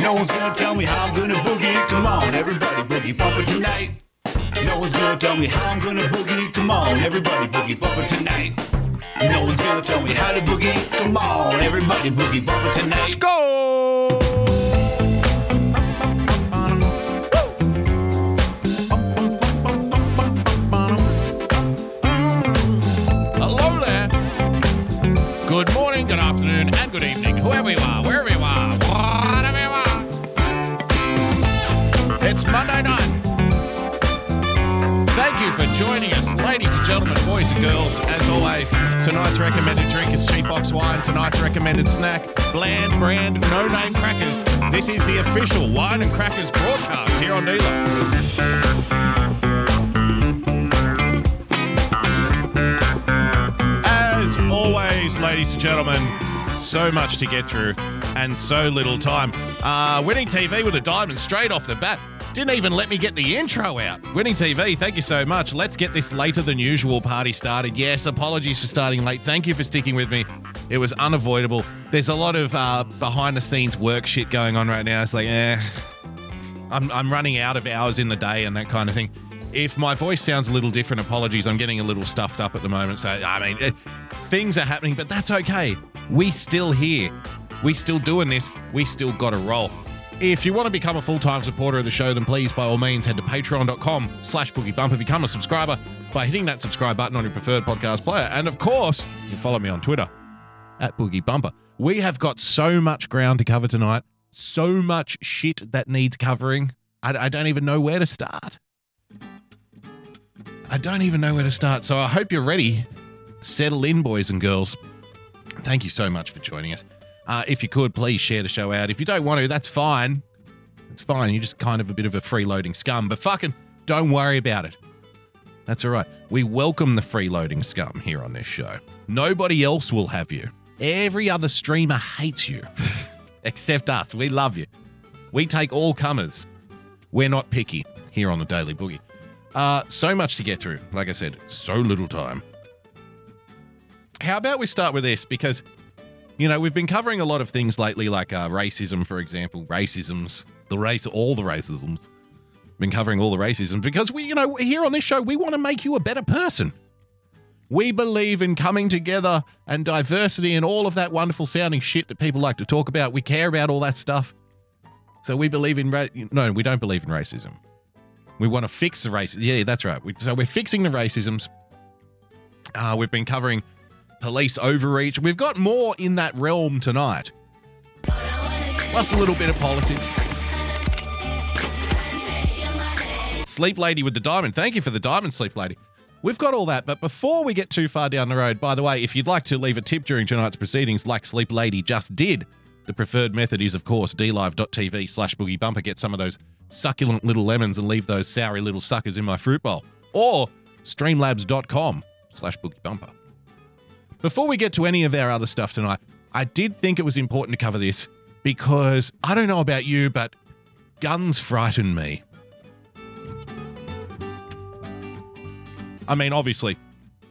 No one's gonna tell me how I'm gonna boogie. Come on, everybody, boogie bumper tonight. No one's gonna tell me how I'm gonna boogie. Come on, everybody, boogie bumper tonight. No one's gonna tell me how to boogie. Come on, everybody, boogie bumper tonight. Go! Hello there. Good morning, good afternoon, and good evening, whoever you are, wherever you for joining us, ladies and gentlemen, boys and girls. As always, tonight's recommended drink is cheap box wine. Tonight's recommended snack, bland brand, no name crackers. This is the official wine and crackers broadcast here on DLive. As always, ladies and gentlemen, so much to get through and so little time. Uh, winning TV with a diamond straight off the bat. Didn't even let me get the intro out. Winning TV, thank you so much. Let's get this later than usual party started. Yes, apologies for starting late. Thank you for sticking with me. It was unavoidable. There's a lot of uh, behind the scenes work shit going on right now. It's like, eh, I'm, I'm running out of hours in the day and that kind of thing. If my voice sounds a little different, apologies. I'm getting a little stuffed up at the moment. So, I mean, eh, things are happening, but that's okay. We still here. We still doing this. We still got to roll. If you want to become a full-time supporter of the show, then please, by all means, head to patreon.com slash boogiebumper. Become a subscriber by hitting that subscribe button on your preferred podcast player. And of course, you can follow me on Twitter at Boogie Bumper. We have got so much ground to cover tonight, so much shit that needs covering. I, I don't even know where to start. I don't even know where to start. So I hope you're ready. Settle in, boys and girls. Thank you so much for joining us. Uh, if you could, please share the show out. If you don't want to, that's fine. It's fine. You're just kind of a bit of a freeloading scum, but fucking don't worry about it. That's all right. We welcome the freeloading scum here on this show. Nobody else will have you. Every other streamer hates you, except us. We love you. We take all comers. We're not picky here on the Daily Boogie. Uh, so much to get through. Like I said, so little time. How about we start with this? Because, you know, we've been covering a lot of things lately, like uh, racism, for example. Racisms, the race, all the racisms. Been covering all the racism because we, you know, here on this show, we want to make you a better person. We believe in coming together and diversity and all of that wonderful sounding shit that people like to talk about. We care about all that stuff. So we believe in, ra- no, we don't believe in racism. We want to fix the racism. Yeah, that's right. We, so we're fixing the racisms. Uh, we've been covering police overreach. We've got more in that realm tonight. Plus a little bit of politics. Sleep Lady with the diamond. Thank you for the diamond, Sleep Lady. We've got all that, but before we get too far down the road, by the way, if you'd like to leave a tip during tonight's proceedings, like Sleep Lady just did, the preferred method is, of course, dlive.tv slash boogie bumper. Get some of those succulent little lemons and leave those soury little suckers in my fruit bowl. Or streamlabs.com slash boogie bumper. Before we get to any of our other stuff tonight, I did think it was important to cover this because I don't know about you, but guns frighten me. I mean, obviously,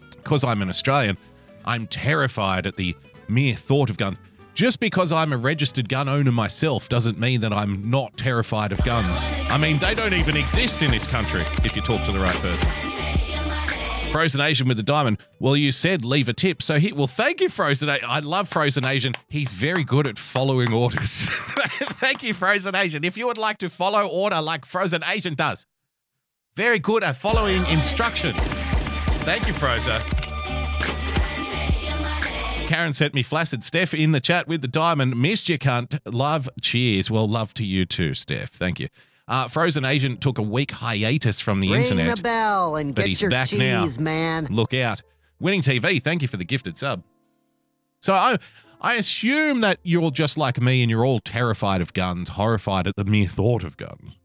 because I'm an Australian, I'm terrified at the mere thought of guns. Just because I'm a registered gun owner myself doesn't mean that I'm not terrified of guns. I mean, they don't even exist in this country if you talk to the right person. Frozen Asian with the diamond. Well, you said leave a tip, so he. Well, thank you, Frozen. I love Frozen Asian. He's very good at following orders. thank you, Frozen Asian. If you would like to follow order like Frozen Asian does, very good at following instruction. Thank you, Frozen. Karen sent me flaccid. Steph in the chat with the diamond. Missed you, cunt. Love. Cheers. Well, love to you too, Steph. Thank you. Uh, Frozen Asian took a week hiatus from the Ring internet. the bell and but get he's your back cheese, now. man. Look out. Winning TV, thank you for the gifted sub. So I I assume that you're all just like me and you're all terrified of guns, horrified at the mere thought of guns.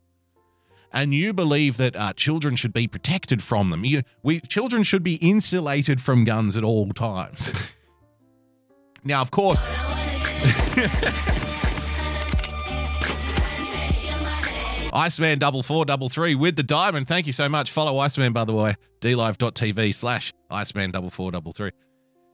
And you believe that uh, children should be protected from them. You, we children should be insulated from guns at all times. now, of course, Iceman double four double three with the diamond. Thank you so much. Follow Iceman by the way. dlive.tv slash Iceman double four double three.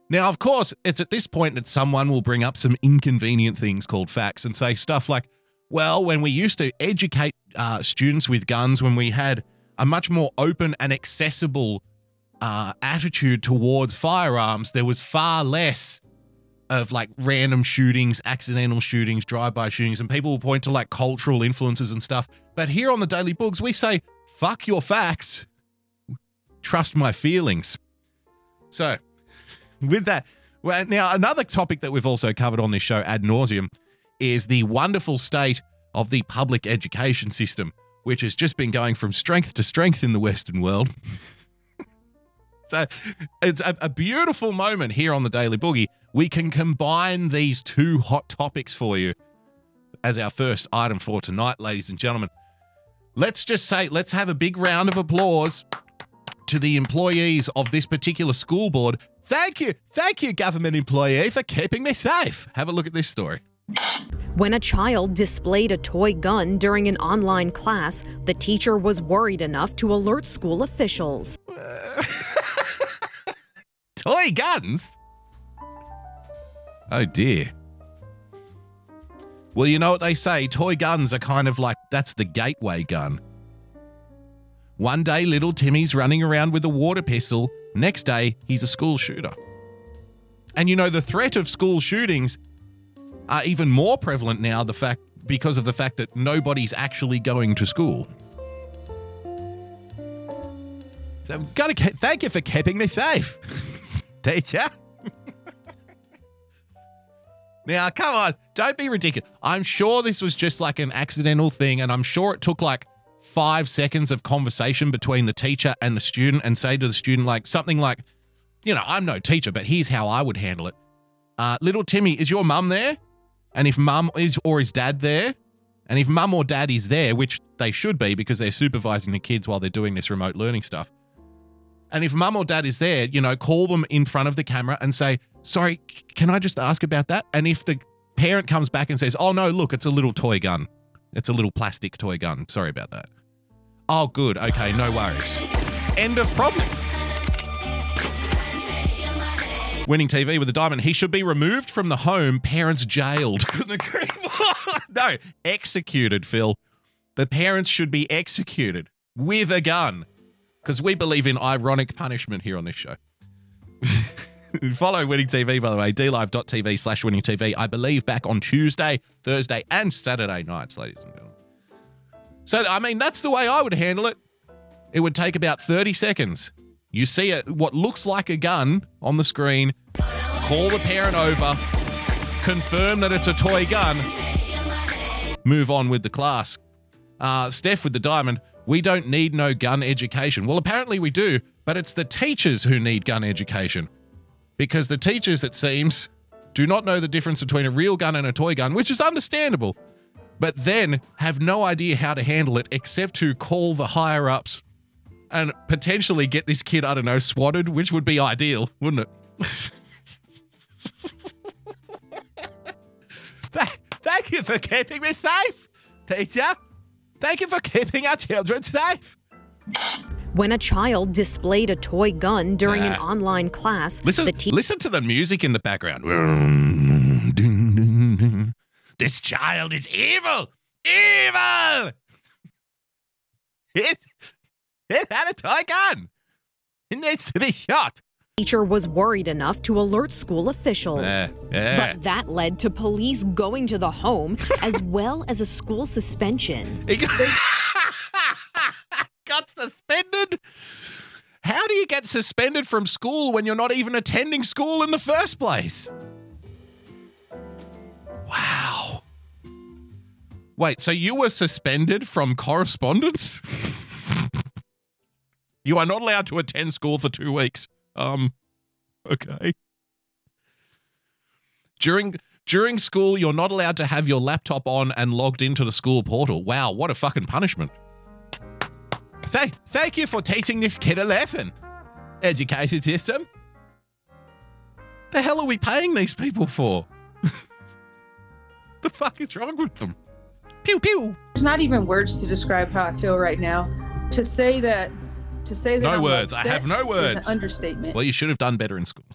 Now, of course, it's at this point that someone will bring up some inconvenient things called facts and say stuff like, Well, when we used to educate uh, students with guns, when we had a much more open and accessible uh, attitude towards firearms, there was far less of like random shootings, accidental shootings, drive-by shootings, and people will point to like cultural influences and stuff. But here on the Daily Books, we say, fuck your facts, trust my feelings. So, with that, well, now another topic that we've also covered on this show ad nauseum is the wonderful state of the public education system, which has just been going from strength to strength in the Western world. it's a, a beautiful moment here on the Daily Boogie. We can combine these two hot topics for you as our first item for tonight, ladies and gentlemen. Let's just say, let's have a big round of applause to the employees of this particular school board. Thank you, thank you, government employee, for keeping me safe. Have a look at this story. When a child displayed a toy gun during an online class, the teacher was worried enough to alert school officials. Toy guns? Oh dear. Well, you know what they say toy guns are kind of like that's the gateway gun. One day, little Timmy's running around with a water pistol. Next day, he's a school shooter. And you know, the threat of school shootings are even more prevalent now the fact because of the fact that nobody's actually going to school. So got to thank you for keeping me safe, teacher. now, come on, don't be ridiculous. I'm sure this was just like an accidental thing, and I'm sure it took like five seconds of conversation between the teacher and the student, and say to the student like something like, "You know, I'm no teacher, but here's how I would handle it." Uh, little Timmy, is your mum there? And if mum is or is dad there, and if mum or dad is there, which they should be because they're supervising the kids while they're doing this remote learning stuff. And if mum or dad is there, you know, call them in front of the camera and say, Sorry, can I just ask about that? And if the parent comes back and says, Oh, no, look, it's a little toy gun. It's a little plastic toy gun. Sorry about that. Oh, good. Okay, no worries. End of problem. Winning TV with a diamond. He should be removed from the home. Parents jailed. no, executed, Phil. The parents should be executed with a gun because we believe in ironic punishment here on this show. Follow Winning TV, by the way, dlive.tv slash winning TV. I believe back on Tuesday, Thursday, and Saturday nights, ladies and gentlemen. So, I mean, that's the way I would handle it. It would take about 30 seconds. You see a, what looks like a gun on the screen, call the parent over, confirm that it's a toy gun, move on with the class. Uh, Steph with the diamond, we don't need no gun education. Well, apparently we do, but it's the teachers who need gun education. Because the teachers, it seems, do not know the difference between a real gun and a toy gun, which is understandable, but then have no idea how to handle it except to call the higher ups and potentially get this kid, I don't know, swatted, which would be ideal, wouldn't it? Thank you for keeping me safe, teacher. Thank you for keeping our children safe. When a child displayed a toy gun during an online class, Listen, teacher listen to the music in the background. This child is evil, evil. It, it had a toy gun. It needs to be shot. Teacher was worried enough to alert school officials. Yeah, yeah. But that led to police going to the home as well as a school suspension. Got, got suspended. How do you get suspended from school when you're not even attending school in the first place? Wow. Wait, so you were suspended from correspondence? you are not allowed to attend school for two weeks. Um, okay. During during school, you're not allowed to have your laptop on and logged into the school portal. Wow, what a fucking punishment. Thank, thank you for teaching this kid a lesson, education system. The hell are we paying these people for? the fuck is wrong with them? Pew pew. There's not even words to describe how I feel right now. To say that, to say that No I'm words. I have no words. an understatement. Well, you should have done better in school.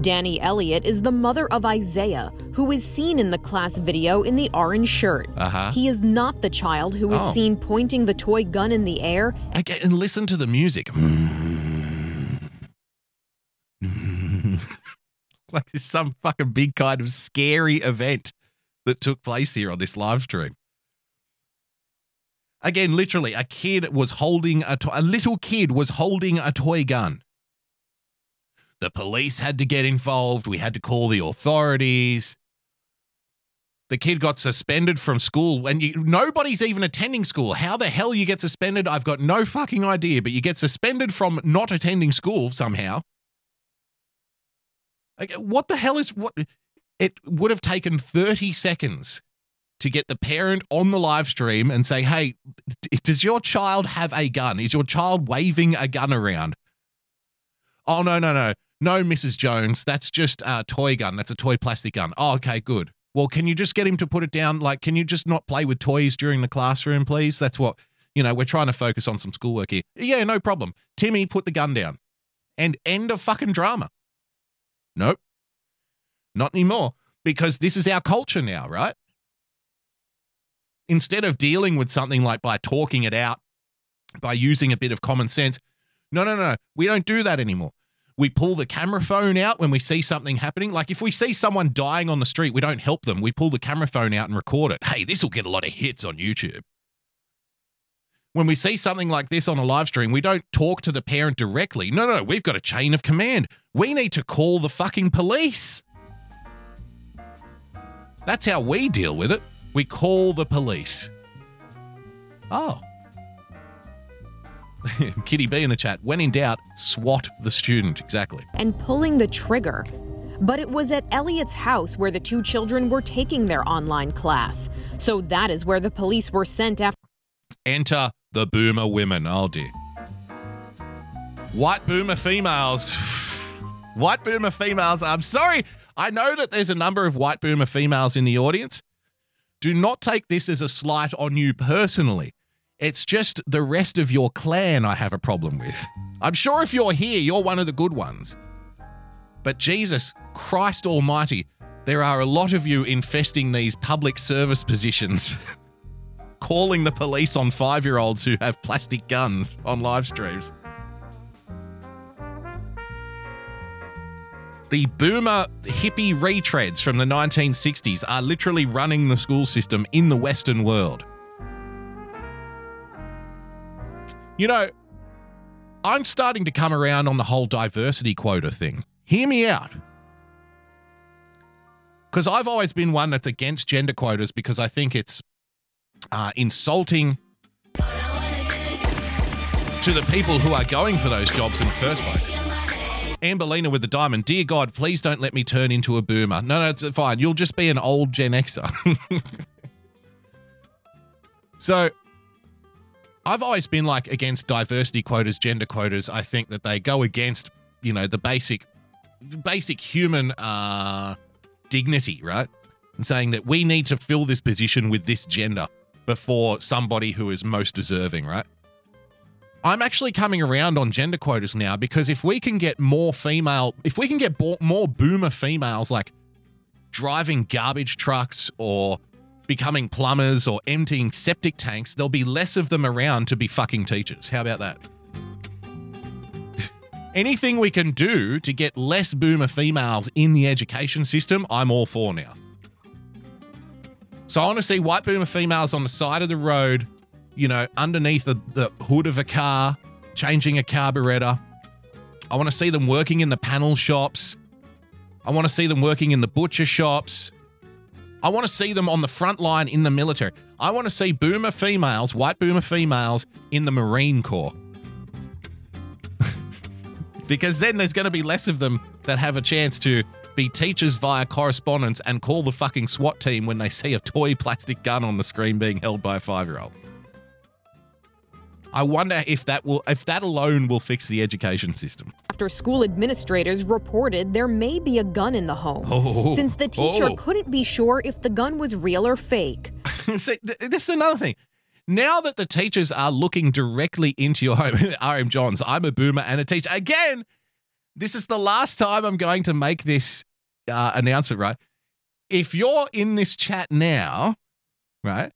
Danny Elliott is the mother of Isaiah, who is seen in the class video in the orange shirt. Uh-huh. He is not the child who is Oh. seen pointing the toy gun in the air Okay, and listen to the music. like there's some fucking big kind of scary event that took place here on this live stream. Again, literally, a kid was holding a to- a little kid was holding a toy gun. The police had to get involved. We had to call the authorities. The kid got suspended from school, and you, nobody's even attending school. How the hell you get suspended? I've got no fucking idea, but you get suspended from not attending school somehow. Like, what the hell is what? It would have taken 30 seconds to get the parent on the live stream and say, hey, does your child have a gun? Is your child waving a gun around? Oh, no, no, no. No, Mrs. Jones, that's just a toy gun. That's a toy plastic gun. Oh, okay, good. Well, can you just get him to put it down? Like, can you just not play with toys during the classroom, please? That's what, you know, we're trying to focus on some schoolwork here. Yeah, no problem. Timmy, put the gun down. And end of fucking drama. Nope. Not anymore. Because this is our culture now, right? Instead of dealing with something like by talking it out, by using a bit of common sense, no, no, no, we don't do that anymore. We pull the camera phone out when we see something happening. Like if we see someone dying on the street, we don't help them. We pull the camera phone out and record it. Hey, this will get a lot of hits on YouTube. When we see something like this on a live stream, we don't talk to the parent directly. No, no, no, we've got a chain of command. We need to call the fucking police. That's how we deal with it. We call the police. Oh. Kitty B in the chat. When in doubt, swat the student. Exactly. and pulling the trigger. But it was at Elliot's house where the two children were taking their online class. So that is where the police were sent after. Enter the boomer women. Oh dear. White boomer females. white boomer females. I'm sorry. I know that there's a number of white boomer females in the audience. Do not take this as a slight on you personally. It's just the rest of your clan I have a problem with. I'm sure if you're here, you're one of the good ones. But Jesus Christ Almighty, there are a lot of you infesting these public service positions. calling the police on five year olds who have plastic guns on live streams. The boomer hippie retreads from the 1960s are literally running the school system in the Western world. You know, I'm starting to come around on the whole diversity quota thing. Hear me out. Because I've always been one that's against gender quotas because I think it's uh, insulting to the people who are going for those jobs in the first place. Amberlina with the diamond. Dear God, please don't let me turn into a boomer. No, no, it's fine. You'll just be an old Gen Xer. so, I've always been like against diversity quotas, gender quotas. I think that they go against, you know, the basic, basic human uh, dignity, right? And saying that we need to fill this position with this gender before somebody who is most deserving, right? I'm actually coming around on gender quotas now because if we can get more female, if we can get more boomer females like driving garbage trucks or becoming plumbers or emptying septic tanks, there'll be less of them around to be fucking teachers. How about that? Anything we can do to get less boomer females in the education system, I'm all for now. So I want to see white boomer females on the side of the road, you know, underneath the, the hood of a car, changing a carburetor. I want to see them working in the panel shops. I want to see them working in the butcher shops. I want to see them on the front line in the military. I want to see boomer females, white boomer females in the Marine Corps. because then there's going to be less of them that have a chance to be teachers via correspondence and call the fucking SWAT team when they see a toy plastic gun on the screen being held by a five year old. I wonder if that will if that alone will fix the education system. After school administrators reported there may be a gun in the home, Oh. since the teacher Oh. couldn't be sure if the gun was real or fake. See, th- this is another thing. Now that the teachers are looking directly into your home, RM Johns, I'm a boomer and a teacher. Again, this is the last time I'm going to make this uh, announcement, right? if you're in this chat now, right,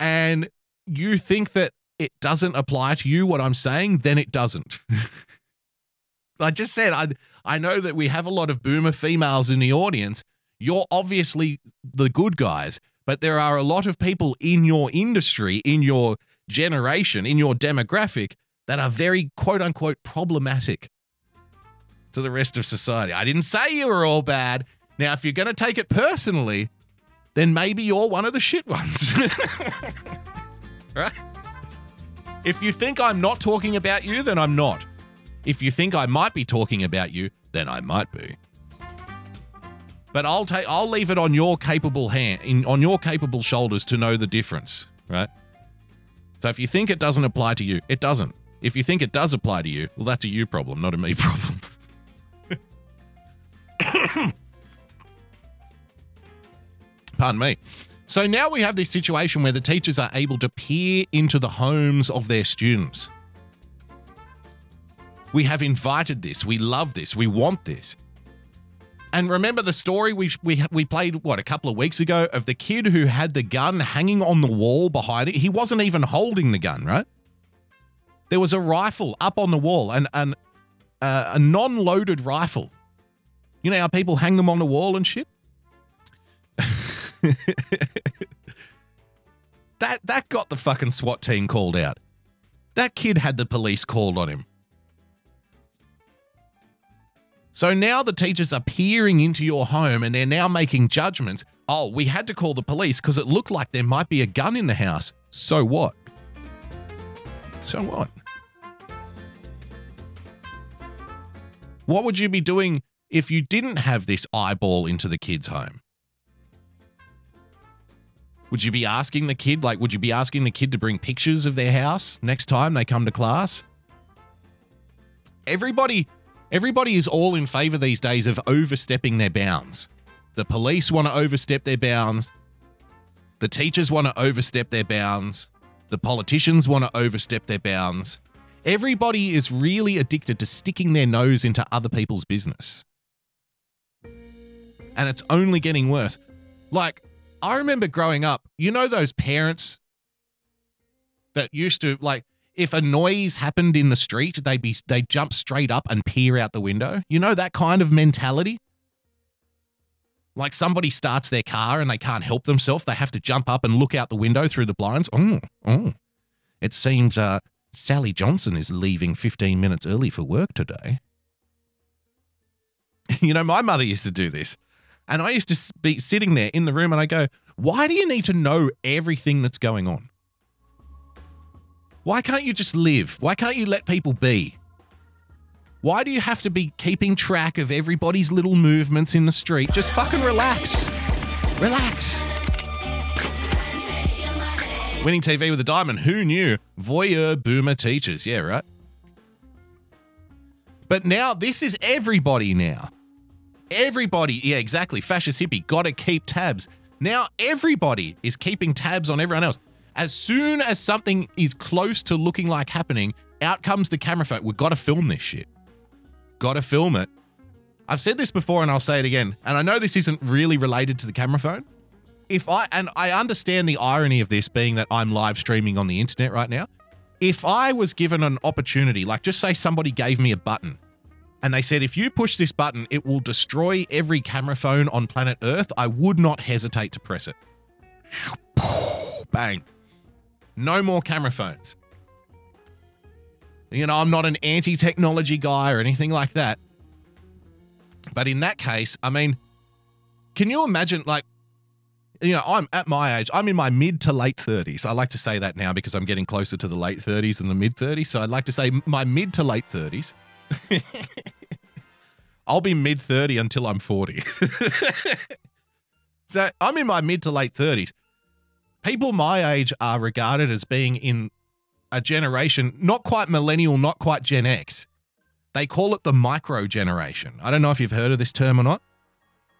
and you think that it doesn't apply to you, what I'm saying, then it doesn't. I just said, I, I know that we have a lot of boomer females in the audience. You're obviously the good guys, but there are a lot of people in your industry, in your generation, in your demographic that are very quote unquote problematic to the rest of society. I didn't say you were all bad. Now, if you're going to take it personally, then maybe you're one of the shit ones. right? If you think I'm not talking about you, then I'm not. If you think I might be talking about you, then I might be. But I'll take I'll leave it on your capable hand in on your capable shoulders to know the difference, right? So if you think it doesn't apply to you, it doesn't. If you think it does apply to you, well that's a you problem, not a me problem. Pardon me. So now we have this situation where the teachers are able to peer into the homes of their students. We have invited this. We love this. We want this. And remember the story we we we played what a couple of weeks ago of the kid who had the gun hanging on the wall behind it. He wasn't even holding the gun, right? There was a rifle up on the wall, and and uh, a non-loaded rifle. You know how people hang them on the wall and shit. that that got the fucking SWAT team called out. That kid had the police called on him. So now the teachers are peering into your home and they're now making judgments. Oh, we had to call the police because it looked like there might be a gun in the house. So what? So what? What would you be doing if you didn't have this eyeball into the kid's home? Would you be asking the kid, like, would you be asking the kid to bring pictures of their house next time they come to class? Everybody Everybody is all in favor these days of overstepping their bounds. The police want to overstep their bounds. The teachers want to overstep their bounds. The politicians want to overstep their bounds. Everybody is really addicted to sticking their nose into other people's business. And it's only getting worse. Like, I remember growing up, you know, those parents that used to, like, if a noise happened in the street, they'd be they'd jump straight up and peer out the window. You know that kind of mentality? Like somebody starts their car and they can't help themselves, they have to jump up and look out the window through the blinds. Oh, oh. It seems uh, Sally Johnson is leaving 15 minutes early for work today. you know, my mother used to do this. And I used to be sitting there in the room and I go, why do you need to know everything that's going on? Why can't you just live? Why can't you let people be? Why do you have to be keeping track of everybody's little movements in the street? Just fucking relax. Relax. Winning TV with a diamond. Who knew? Voyeur boomer teachers. Yeah, right. But now this is everybody now. Everybody, yeah, exactly. Fascist hippie, gotta keep tabs. Now everybody is keeping tabs on everyone else. As soon as something is close to looking like happening, out comes the camera phone. We've got to film this shit. Got to film it. I've said this before and I'll say it again. And I know this isn't really related to the camera phone. If I, and I understand the irony of this being that I'm live streaming on the internet right now. If I was given an opportunity, like just say somebody gave me a button and they said, if you push this button, it will destroy every camera phone on planet Earth, I would not hesitate to press it. Bang. No more camera phones. You know, I'm not an anti technology guy or anything like that. But in that case, I mean, can you imagine, like, you know, I'm at my age, I'm in my mid to late 30s. I like to say that now because I'm getting closer to the late 30s than the mid 30s. So I'd like to say my mid to late 30s. I'll be mid 30 until I'm 40. so I'm in my mid to late 30s people my age are regarded as being in a generation, not quite millennial, not quite Gen X. They call it the micro generation. I don't know if you've heard of this term or not,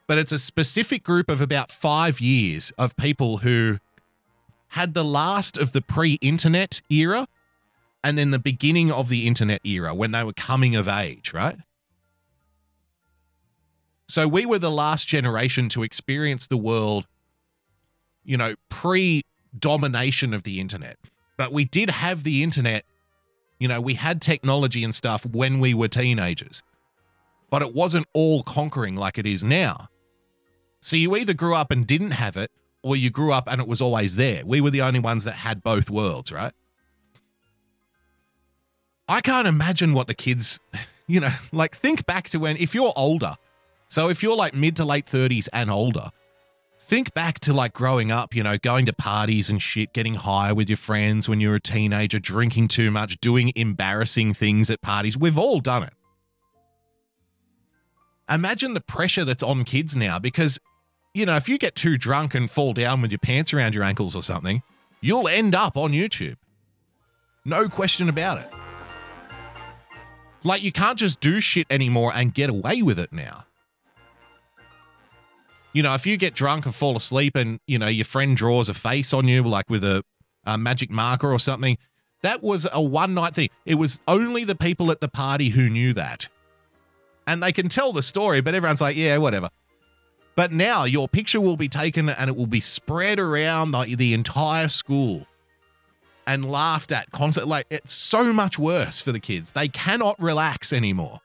but it's a specific group of about five years of people who had the last of the pre internet era and then the beginning of the internet era when they were coming of age, right? So we were the last generation to experience the world, you know, pre domination of the internet. But we did have the internet, you know, we had technology and stuff when we were teenagers. But it wasn't all conquering like it is now. So you either grew up and didn't have it, or you grew up and it was always there. We were the only ones that had both worlds, right? I can't imagine what the kids, you know, like think back to when, if you're older, so if you're like mid to late 30s and older, think back to like growing up, you know, going to parties and shit, getting high with your friends when you were a teenager, drinking too much, doing embarrassing things at parties. We've all done it. Imagine the pressure that's on kids now because, you know, if you get too drunk and fall down with your pants around your ankles or something, you'll end up on YouTube. No question about it. Like, you can't just do shit anymore and get away with it now. You know, if you get drunk and fall asleep and, you know, your friend draws a face on you, like with a, a magic marker or something, that was a one night thing. It was only the people at the party who knew that. And they can tell the story, but everyone's like, yeah, whatever. But now your picture will be taken and it will be spread around the, the entire school and laughed at constantly. Like it's so much worse for the kids. They cannot relax anymore.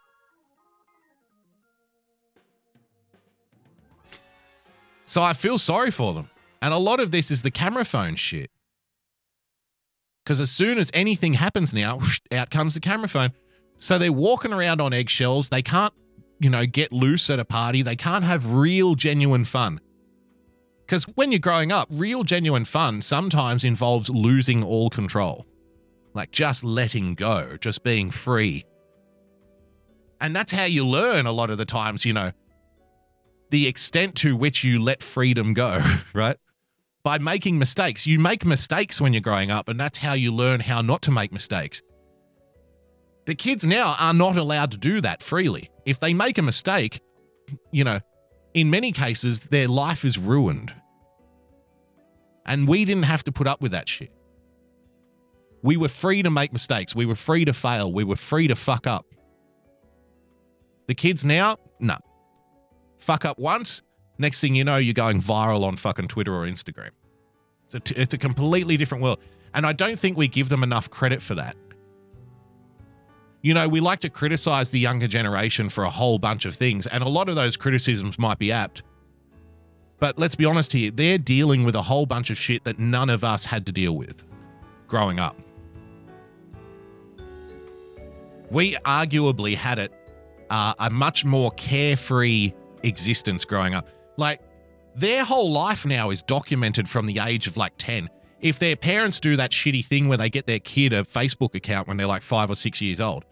So I feel sorry for them. And a lot of this is the camera phone shit. Because as soon as anything happens now, whoosh, out comes the camera phone. So they're walking around on eggshells. They can't, you know, get loose at a party. They can't have real, genuine fun. Because when you're growing up, real, genuine fun sometimes involves losing all control. Like just letting go, just being free. And that's how you learn a lot of the times, you know, the extent to which you let freedom go, right? By making mistakes. You make mistakes when you're growing up, and that's how you learn how not to make mistakes. The kids now are not allowed to do that freely. If they make a mistake, you know, in many cases, their life is ruined. And we didn't have to put up with that shit. We were free to make mistakes. We were free to fail. We were free to fuck up. The kids now, no. Fuck up once, next thing you know, you're going viral on fucking Twitter or Instagram. It's a, it's a completely different world. And I don't think we give them enough credit for that. You know, we like to criticize the younger generation for a whole bunch of things, and a lot of those criticisms might be apt. But let's be honest here, they're dealing with a whole bunch of shit that none of us had to deal with growing up. We arguably had it uh, a much more carefree existence growing up. Like, their whole life now is documented from the age of like 10. If their parents do that shitty thing where they get their kid a Facebook account when they're like five or six years old,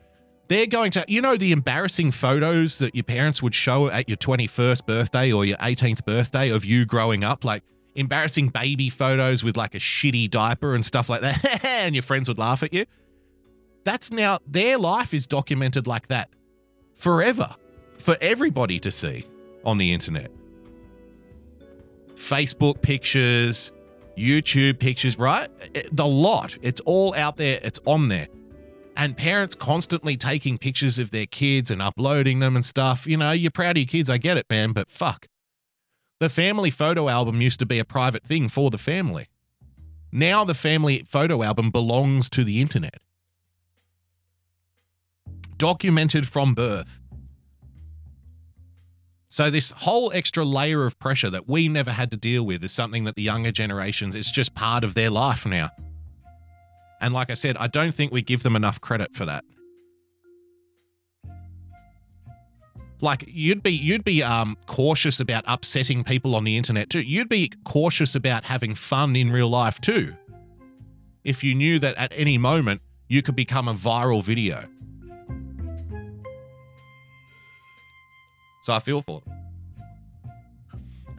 they're going to, you know, the embarrassing photos that your parents would show at your 21st birthday or your 18th birthday of you growing up, like embarrassing baby photos with like a shitty diaper and stuff like that, and your friends would laugh at you. That's now, their life is documented like that forever for everybody to see on the internet. Facebook pictures, YouTube pictures, right? The lot. It's all out there, it's on there. And parents constantly taking pictures of their kids and uploading them and stuff. You know, you're proud of your kids, I get it, man, but fuck. The family photo album used to be a private thing for the family. Now the family photo album belongs to the internet. Documented from birth. So this whole extra layer of pressure that we never had to deal with is something that the younger generations it's just part of their life now. And like I said, I don't think we give them enough credit for that. Like you'd be you'd be um cautious about upsetting people on the internet too. You'd be cautious about having fun in real life too. If you knew that at any moment you could become a viral video. So I feel for them.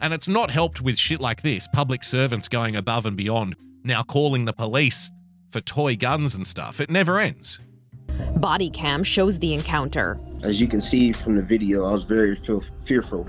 And it's not helped with shit like this public servants going above and beyond, now calling the police for toy guns and stuff. It never ends. Body cam shows the encounter. As you can see from the video, I was very feel- fearful,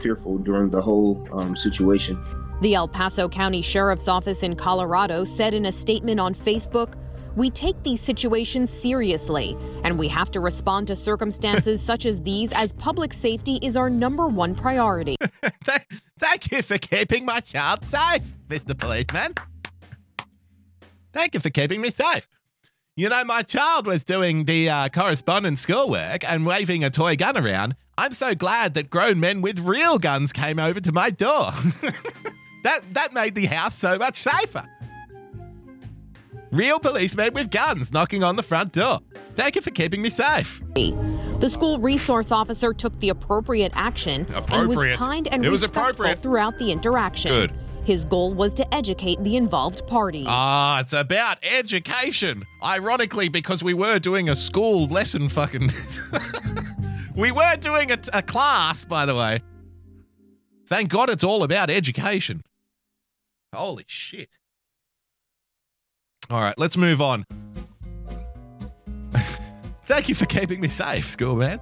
fearful during the whole um, situation. The El Paso County Sheriff's Office in Colorado said in a statement on Facebook We take these situations seriously, and we have to respond to circumstances such as these as public safety is our number one priority. Thank, thank you for keeping my child safe, Mr. Policeman. Thank you for keeping me safe. You know, my child was doing the uh, correspondence schoolwork and waving a toy gun around. I'm so glad that grown men with real guns came over to my door. that that made the house so much safer. Real policemen with guns knocking on the front door. Thank you for keeping me safe. The school resource officer took the appropriate action and was kind and It was respectful appropriate. throughout the interaction. Good. His goal was to educate the involved parties. Ah, it's about education. Ironically, because we were doing a school lesson fucking. we were doing a, a class, by the way. Thank God it's all about education. Holy shit. All right, let's move on. Thank you for keeping me safe, school man.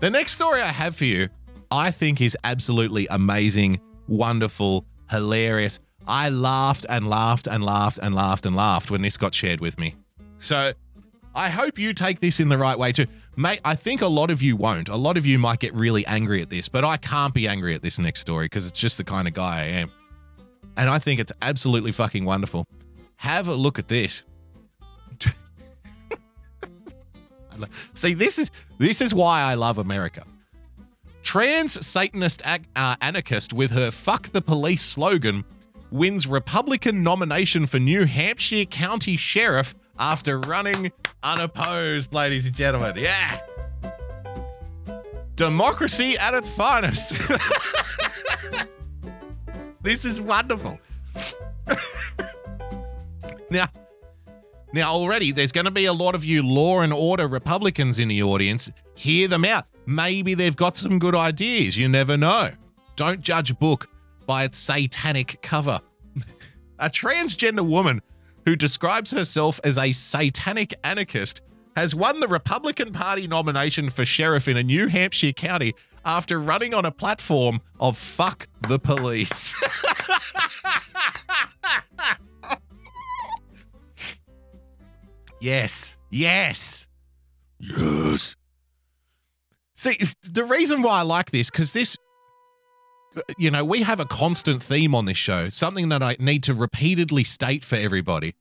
The next story I have for you, I think is absolutely amazing, wonderful, hilarious. I laughed and laughed and laughed and laughed and laughed when this got shared with me. So I hope you take this in the right way too. Mate, I think a lot of you won't. A lot of you might get really angry at this, but I can't be angry at this next story because it's just the kind of guy I am. And I think it's absolutely fucking wonderful. Have a look at this. See, this is this is why I love America. Trans Satanist uh, anarchist with her "fuck the police" slogan wins Republican nomination for New Hampshire County Sheriff after running unopposed, ladies and gentlemen. Yeah. Democracy at its finest. this is wonderful. now, now, already there's going to be a lot of you law and order Republicans in the audience. Hear them out. Maybe they've got some good ideas. You never know. Don't judge a book by its satanic cover. a transgender woman who describes herself as a satanic anarchist has won the Republican Party nomination for sheriff in a New Hampshire county after running on a platform of fuck the police. Yes. Yes. Yes. See, the reason why I like this, because this, you know, we have a constant theme on this show, something that I need to repeatedly state for everybody.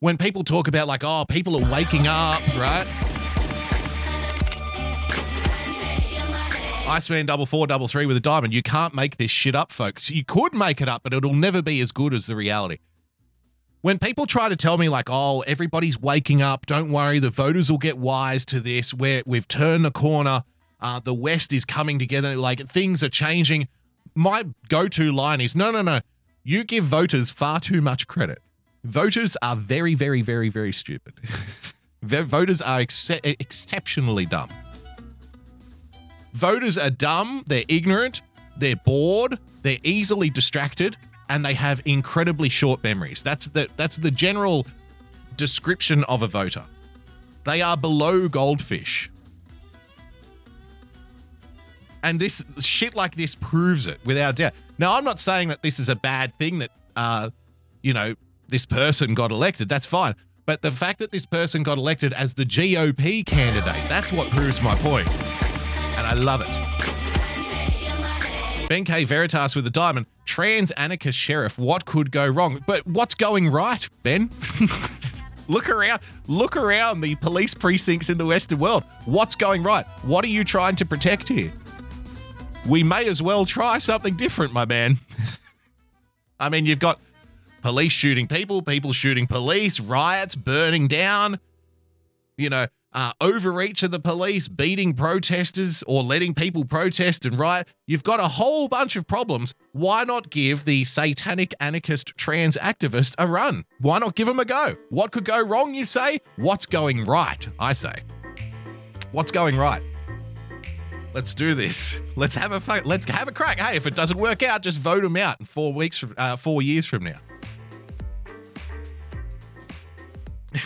When people talk about, like, oh, people are waking up, right? Iceman double four, double three with a diamond. You can't make this shit up, folks. You could make it up, but it'll never be as good as the reality when people try to tell me like oh everybody's waking up don't worry the voters will get wise to this where we've turned the corner uh, the west is coming together. Like things are changing. My go-to line is no no no. You give voters far too much credit. Voters are very very very very stupid. Voters are ex- exceptionally dumb. Voters are dumb. They're ignorant. They're bored. They're easily distracted. And they have incredibly short memories. That's the that's the general description of a voter. They are below goldfish. And this shit like this proves it without doubt. Now, I'm not saying that this is a bad thing that uh, you know, this person got elected. That's fine. But the fact that this person got elected as the GOP candidate, that's what proves my point. And I love it. Ben K. Veritas with a diamond. Trans anarchist sheriff. What could go wrong? But what's going right, Ben? look around. Look around the police precincts in the Western world. What's going right? What are you trying to protect here? We may as well try something different, my man. I mean, you've got police shooting people, people shooting police, riots, burning down. You know, uh, overreach of the police, beating protesters or letting people protest and riot. You've got a whole bunch of problems. Why not give the satanic anarchist trans activist a run? Why not give him a go? What could go wrong, you say? What's going right, I say. What's going right? Let's do this. Let's have a let's have a crack. Hey, if it doesn't work out, just vote him out in four weeks from uh, four years from now.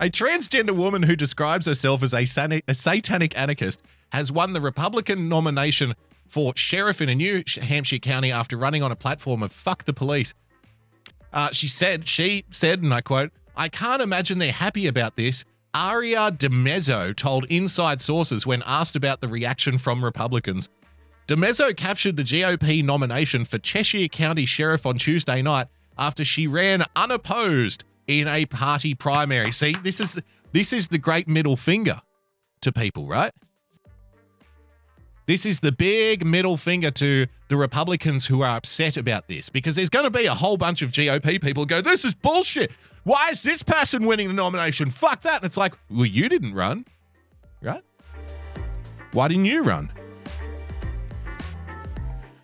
A transgender woman who describes herself as a, sani- a satanic anarchist has won the Republican nomination for sheriff in a New Hampshire county after running on a platform of fuck the police. Uh, she said, she said, and I quote, I can't imagine they're happy about this. Aria DiMezzo told inside sources when asked about the reaction from Republicans. DiMezzo captured the GOP nomination for Cheshire County Sheriff on Tuesday night after she ran unopposed in a party primary. See, this is this is the great middle finger to people, right? This is the big middle finger to the Republicans who are upset about this because there's going to be a whole bunch of GOP people go, This is bullshit. Why is this person winning the nomination? Fuck that. And it's like, Well, you didn't run, right? Why didn't you run?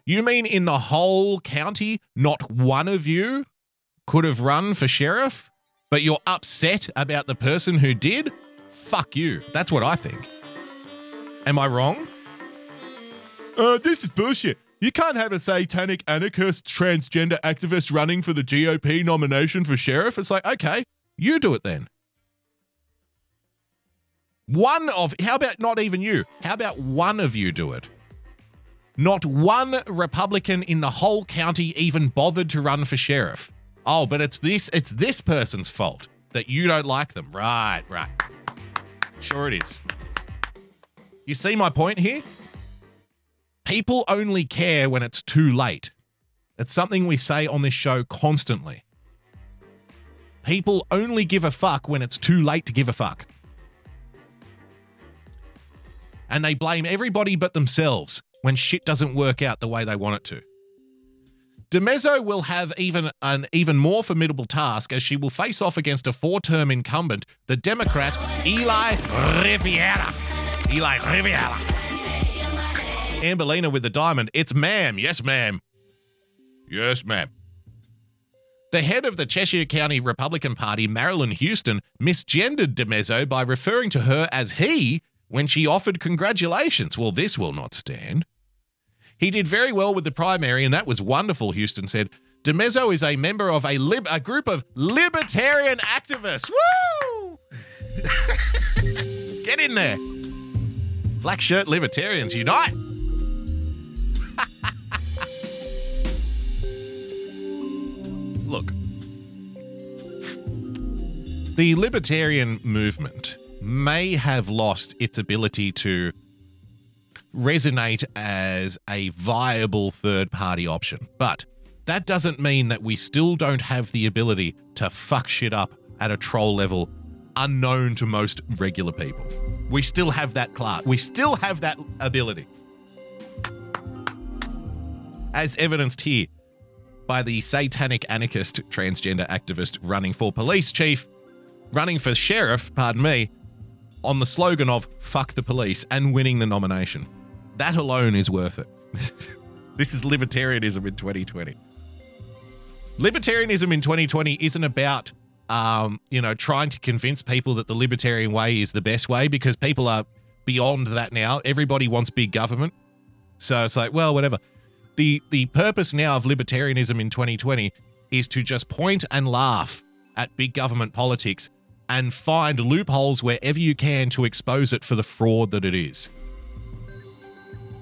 You mean in the whole county, not one of you could have run for sheriff, but you're upset about the person who did? Fuck you. That's what I think. Am I wrong? Uh, this is bullshit. You can't have a satanic anarchist transgender activist running for the GOP nomination for sheriff. It's like, okay, you do it then. One of, how about not even you? How about one of you do it? Not one Republican in the whole county even bothered to run for sheriff. Oh, but it's this it's this person's fault that you don't like them. Right, right. Sure it is. You see my point here? People only care when it's too late. It's something we say on this show constantly. People only give a fuck when it's too late to give a fuck. And they blame everybody but themselves when shit doesn't work out the way they want it to. DiMezzo will have even an even more formidable task as she will face off against a four-term incumbent, the Democrat Eli Riviera. Eli Riviera. Amberlina with the diamond. It's ma'am. Yes, ma'am. Yes, ma'am. The head of the Cheshire County Republican Party, Marilyn Houston, misgendered DiMezzo by referring to her as he when she offered congratulations. Well, this will not stand. He did very well with the primary, and that was wonderful, Houston said. DiMezzo is a member of a, lib- a group of libertarian activists. Woo! Get in there. Black shirt libertarians unite. Look, the libertarian movement may have lost its ability to resonate as a viable third party option. But that doesn't mean that we still don't have the ability to fuck shit up at a troll level unknown to most regular people. We still have that class. We still have that ability. As evidenced here by the satanic anarchist transgender activist running for police chief, running for sheriff, pardon me, on the slogan of fuck the police and winning the nomination. That alone is worth it. this is libertarianism in 2020. Libertarianism in 2020 isn't about um, you know, trying to convince people that the libertarian way is the best way because people are beyond that now. Everybody wants big government. So it's like, well, whatever. The the purpose now of libertarianism in 2020 is to just point and laugh at big government politics and find loopholes wherever you can to expose it for the fraud that it is.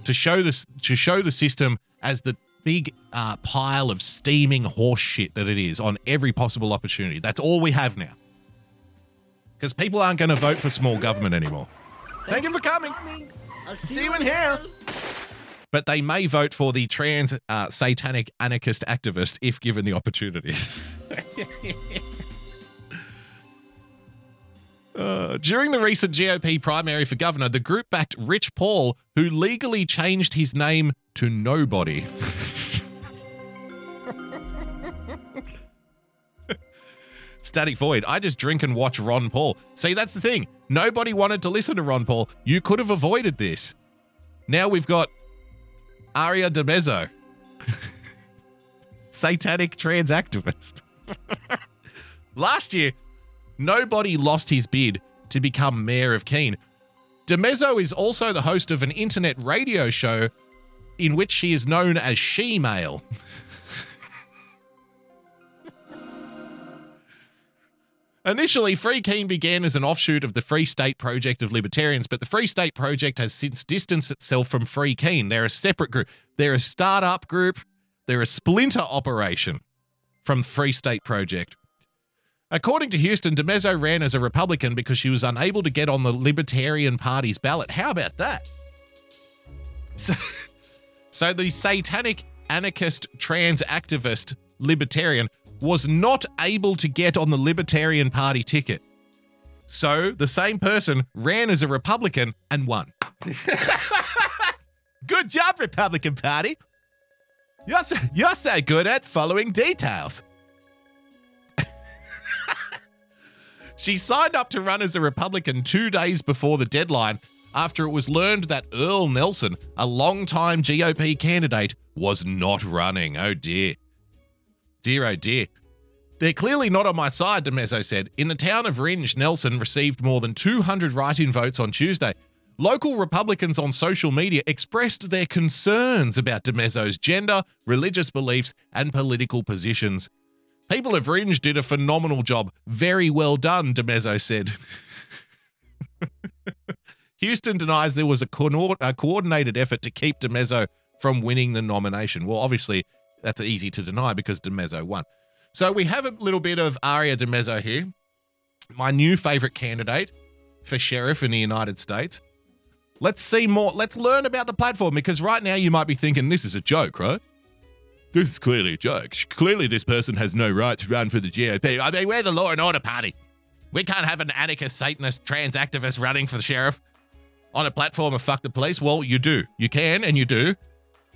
To show this to show the system as the big uh, pile of steaming horse shit that it is on every possible opportunity. That's all we have now. Because people aren't going to vote for small government anymore. Thank you for coming. See you in hell. But they may vote for the trans uh, satanic anarchist activist if given the opportunity. Uh, during the recent GOP primary for governor, the group backed Rich Paul, who legally changed his name to Nobody. Static Void, I just drink and watch Ron Paul. See, that's the thing. Nobody wanted to listen to Ron Paul. You could have avoided this. Now we've got Aria DiMezzo, satanic trans activist. Last year, nobody lost his bid to become mayor of Keene. DiMezzo is also the host of an internet radio show in which she is known as She Male. Initially, Free Keene began as an offshoot of the Free State Project of Libertarians, but the Free State Project has since distanced itself from Free Keene. They're a separate group. They're a startup group. They're a splinter operation from Free State Project. According to Houston, DiMezzo ran as a Republican because she was unable to get on the Libertarian Party's ballot. How about that? So, so the satanic anarchist trans activist libertarian was not able to get on the Libertarian Party ticket. So the same person ran as a Republican and won. good job, Republican Party. You're so, you're so good at following details. she signed up to run as a Republican two days before the deadline after it was learned that Earl Nelson, a longtime GOP candidate, was not running. Oh dear. Dear, oh dear. They're clearly not on my side, DiMezzo said. In the town of Rindge, Nelson received more than 200 write in votes on Tuesday. Local Republicans on social media expressed their concerns about DiMezzo's gender, religious beliefs, and political positions. People of Rindge did a phenomenal job. Very well done, DiMezzo said. Houston denies there was a, co- a coordinated effort to keep DiMezzo from winning the nomination. Well, obviously, that's easy to deny because DiMezzo won. So we have a little bit of Aria DiMezzo here, my new favorite candidate for sheriff in the United States. Let's see more. Let's learn about the platform because right now you might be thinking this is a joke, right? This is clearly a joke. Clearly, this person has no right to run for the GOP. I mean, we're the law and order party. We can't have an anarchist, Satanist, trans activist running for the sheriff on a platform of fuck the police. Well, you do. You can and you do.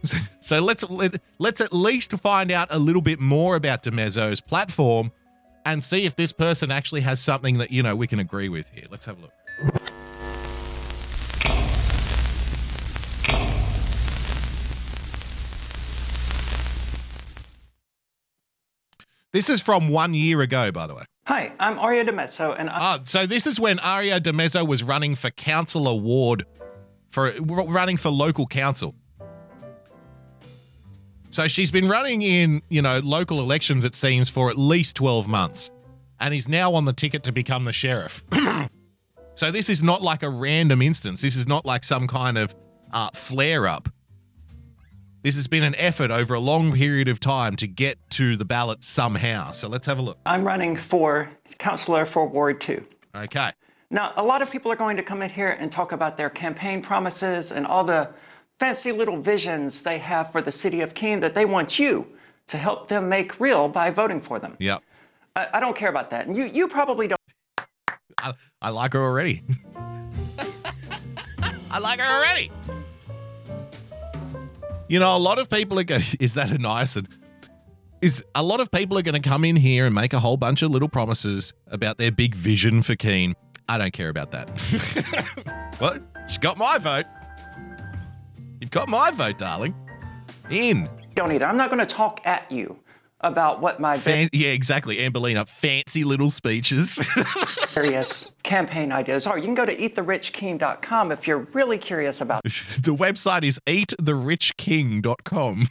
So, so let's let, let's at least find out a little bit more about DiMezzo's platform and see if this person actually has something that you know we can agree with here. Let's have a look. This is from one year ago, by the way. Hi, I'm Aria DiMezzo, and I'm- oh, ah, so this is when Aria DiMezzo was running for council award, for running for local council. So she's been running in, you know, local elections, it seems, for at least 12 months. And is now on the ticket to become the sheriff. so this is not like a random instance. This is not like some kind of uh, flare up. This has been an effort over a long period of time to get to the ballot somehow. So let's have a look. I'm running for councillor for Ward 2. Okay. Now, a lot of people are going to come in here and talk about their campaign promises and all the fancy little visions they have for the city of Keene that they want you to help them make real by voting for them. Yeah. I, I don't care about that. And you, you probably don't. I, I like her already. I like her already. You know, a lot of people are going. Is that a niacin? Is a lot of people are going to come in here and make a whole bunch of little promises about their big vision for Keene. I don't care about that. what? She got my vote. You've got my vote, darling. In. Don't either. I'm not going to talk at you about what my Fan- yeah, exactly, Amberlina. Fancy little speeches. various campaign ideas are. You can go to eattherrichking.com if you're really curious about the website is eattherrichking.com.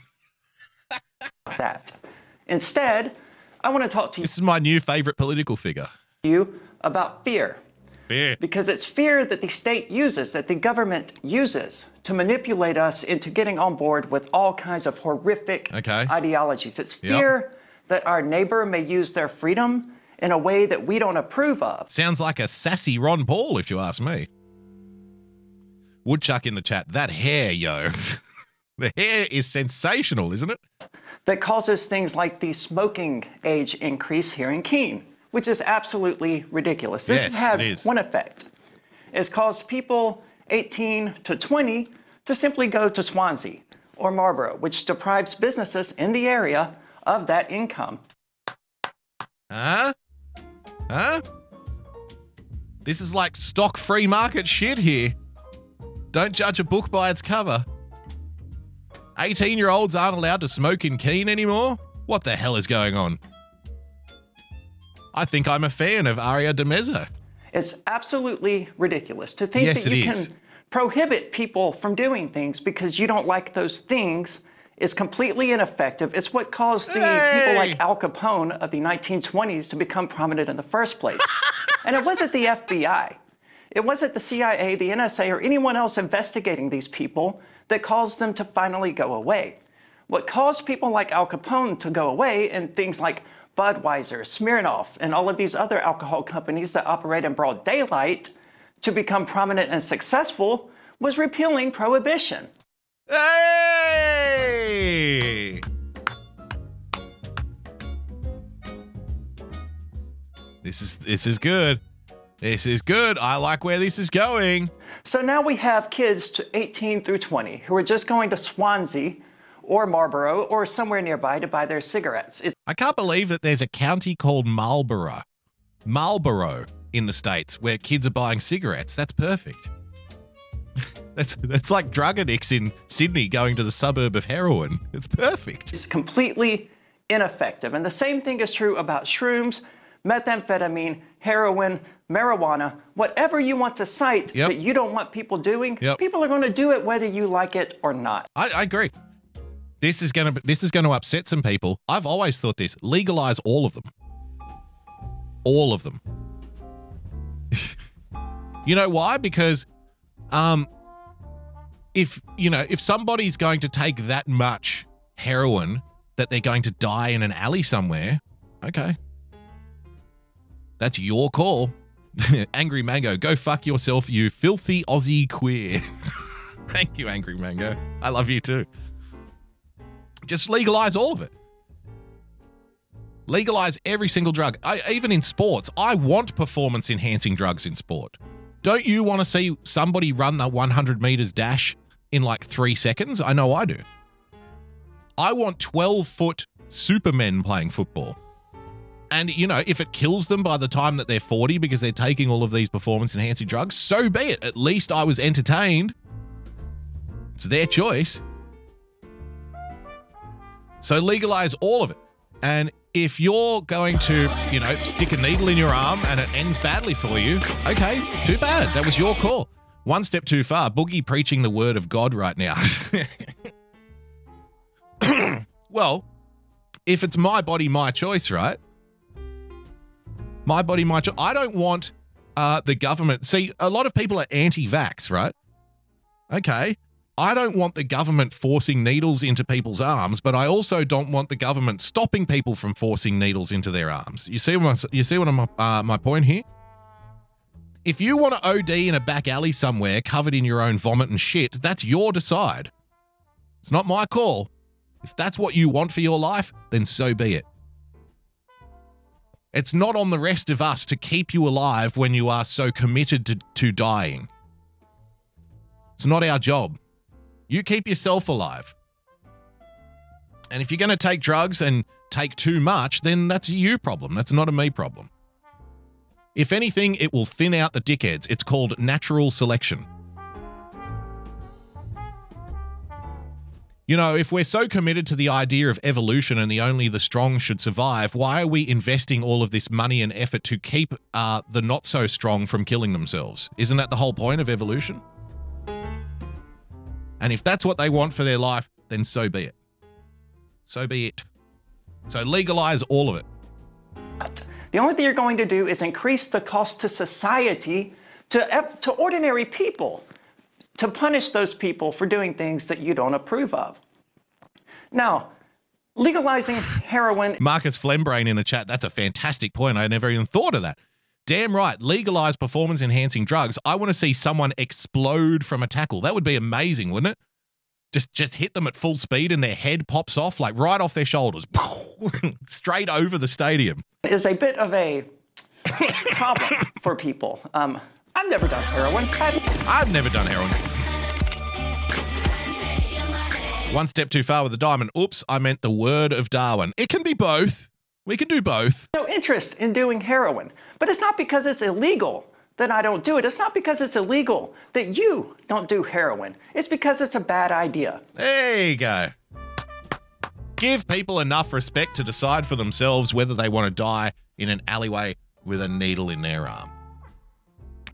that. Instead, I want to talk to you. This is my new favorite political figure. you about fear. Because it's fear that the state uses, that the government uses to manipulate us into getting on board with all kinds of horrific Okay. ideologies. It's Yep. fear that our neighbor may use their freedom in a way that we don't approve of. Sounds like a sassy Ron Paul, if you ask me. Woodchuck in the chat. That hair, yo. the hair is sensational, isn't it? that causes things like the smoking age increase here in Keene, which is absolutely ridiculous. This Yes, has had one effect. It's caused people 18 to 20 to simply go to Swanzey or Marlborough, which deprives businesses in the area of that income. Huh? Huh? This is like stock free market shit here. Don't judge a book by its cover. 18 year olds aren't allowed to smoke in Keene anymore? What the hell is going on? I think I'm a fan of Aria DiMezzo. It's absolutely ridiculous to think Yes, that you is. can prohibit people from doing things because you don't like those things is completely ineffective. It's what caused the Hey! people like Al Capone of the 1920s to become prominent in the first place. and it wasn't the FBI. It wasn't the CIA, the NSA, or anyone else investigating these people that caused them to finally go away. what caused people like Al Capone to go away and things like Budweiser, Smirnoff, and all of these other alcohol companies that operate in broad daylight to become prominent and successful was repealing prohibition. Hey! This is this is good. This is good. I like where this is going. So now we have kids to 18 through 20 who are just going to Swanzey or Marlboro or somewhere nearby to buy their cigarettes. It's I can't believe that there's a county called Marlboro. Marlboro in the states where kids are buying cigarettes. That's perfect. that's that's like drug addicts in Sydney going to the suburb of heroin. It's perfect. It's completely ineffective. And the same thing is true about shrooms, methamphetamine, heroin, marijuana, whatever you want to cite Yep. that you don't want people doing, Yep. people are going to do it whether you like it or not. I, I agree. This is gonna this is gonna upset some people. I've always thought this: legalize all of them, all of them. you know why? Because, um, if you know if somebody's going to take that much heroin that they're going to die in an alley somewhere, okay, that's your call. Angry Mango, go fuck yourself, you filthy Aussie queer. Thank you, Angry Mango. I love you too. Just legalize all of it. Legalize every single drug. I, even in sports, I want performance enhancing drugs in sport. Don't you want to see somebody run the 100 meters dash in like three seconds? I know I do. I want 12 foot supermen playing football. And, you know, if it kills them by the time that they're 40 because they're taking all of these performance enhancing drugs, so be it. At least I was entertained. It's their choice. So legalize all of it. And if you're going to, you know, stick a needle in your arm and it ends badly for you, okay, too bad. That was your call. One step too far. Boogie preaching the word of God right now. well, if it's my body, my choice, right? My body, my choice. I don't want uh, the government. See, a lot of people are anti vax, right? Okay. I don't want the government forcing needles into people's arms, but I also don't want the government stopping people from forcing needles into their arms. You see what you see what I'm, uh, my point here? If you want to OD in a back alley somewhere covered in your own vomit and shit, that's your decide. It's not my call. If that's what you want for your life, then so be it. It's not on the rest of us to keep you alive when you are so committed to, to dying. It's not our job. You keep yourself alive. And if you're going to take drugs and take too much, then that's a you problem. That's not a me problem. If anything, it will thin out the dickheads. It's called natural selection. You know, if we're so committed to the idea of evolution and the only the strong should survive, why are we investing all of this money and effort to keep uh, the not so strong from killing themselves? Isn't that the whole point of evolution? And if that's what they want for their life, then so be it. So be it. So legalize all of it. The only thing you're going to do is increase the cost to society, to, to ordinary people, to punish those people for doing things that you don't approve of. Now, legalizing heroin Marcus Flembrain in the chat, that's a fantastic point. I never even thought of that. Damn right, legalize performance enhancing drugs. I want to see someone explode from a tackle. That would be amazing, wouldn't it? Just just hit them at full speed and their head pops off like right off their shoulders. Straight over the stadium. is a bit of a problem for people. Um, I've never done heroin. I've- I've never done heroin. One step too far with the diamond. Oops, I meant the word of Darwin. It can be both. We can do both. no interest in doing heroin. But it's not because it's illegal that I don't do it. It's not because it's illegal that you don't do heroin. It's because it's a bad idea. There you go. Give people enough respect to decide for themselves whether they want to die in an alleyway with a needle in their arm.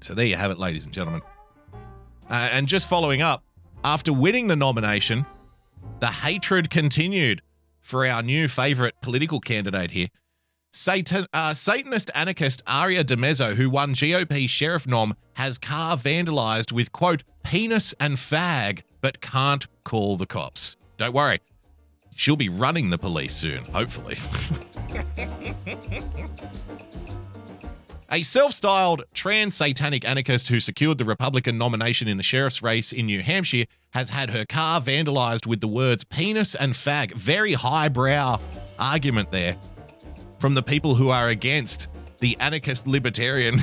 So there you have it, ladies and gentlemen. Uh, and just following up, after winning the nomination, the hatred continued for our new favorite political candidate here. Satan, uh, Satanist anarchist Aria DiMezzo, who won GOP sheriff nom, has car vandalized with, quote, penis and fag, but can't call the cops. Don't worry. She'll be running the police soon, hopefully. A self styled trans satanic anarchist who secured the Republican nomination in the sheriff's race in New Hampshire has had her car vandalized with the words penis and fag. Very highbrow argument there from the people who are against the anarchist libertarian.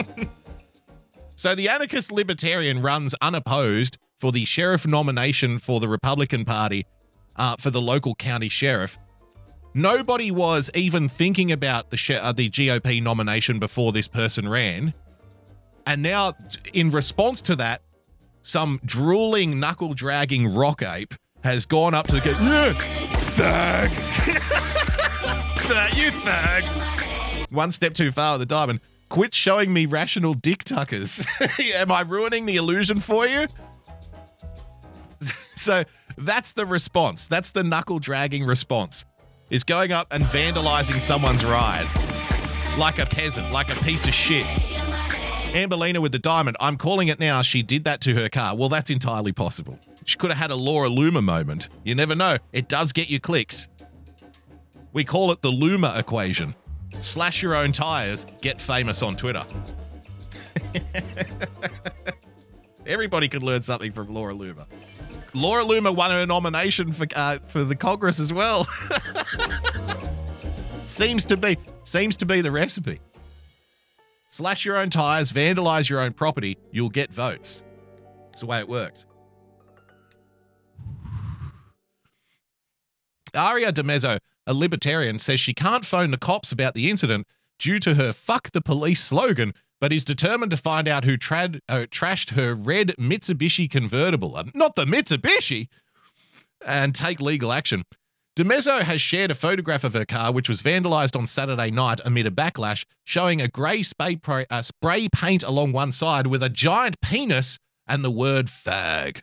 so the anarchist libertarian runs unopposed for the sheriff nomination for the Republican Party uh, for the local county sheriff. Nobody was even thinking about the uh, the GOP nomination before this person ran, and now, in response to that, some drooling, knuckle dragging rock ape has gone up to the yeah, fag, fag, you fag. One step too far with the diamond. Quit showing me rational dick tuckers. Am I ruining the illusion for you? so that's the response. That's the knuckle dragging response is going up and vandalizing someone's ride like a peasant, like a piece of shit. Ambelina with the diamond, I'm calling it now. She did that to her car. Well, that's entirely possible. She could have had a Laura Loomer moment. You never know. It does get you clicks. We call it the Loomer equation. Slash your own tires, get famous on Twitter. Everybody could learn something from Laura Loomer. Laura Loomer won her nomination for uh, for the Congress as well. seems to be seems to be the recipe. Slash your own tires, vandalize your own property, you'll get votes. It's the way it works. Aria DiMezzo, a libertarian, says she can't phone the cops about the incident due to her fuck the police slogan, but is determined to find out who trad, uh, trashed her red Mitsubishi convertible, uh, not the Mitsubishi, and take legal action. DiMezzo has shared a photograph of her car, which was vandalized on Saturday night amid a backlash, showing a grey spray, uh, spray paint along one side with a giant penis and the word fag.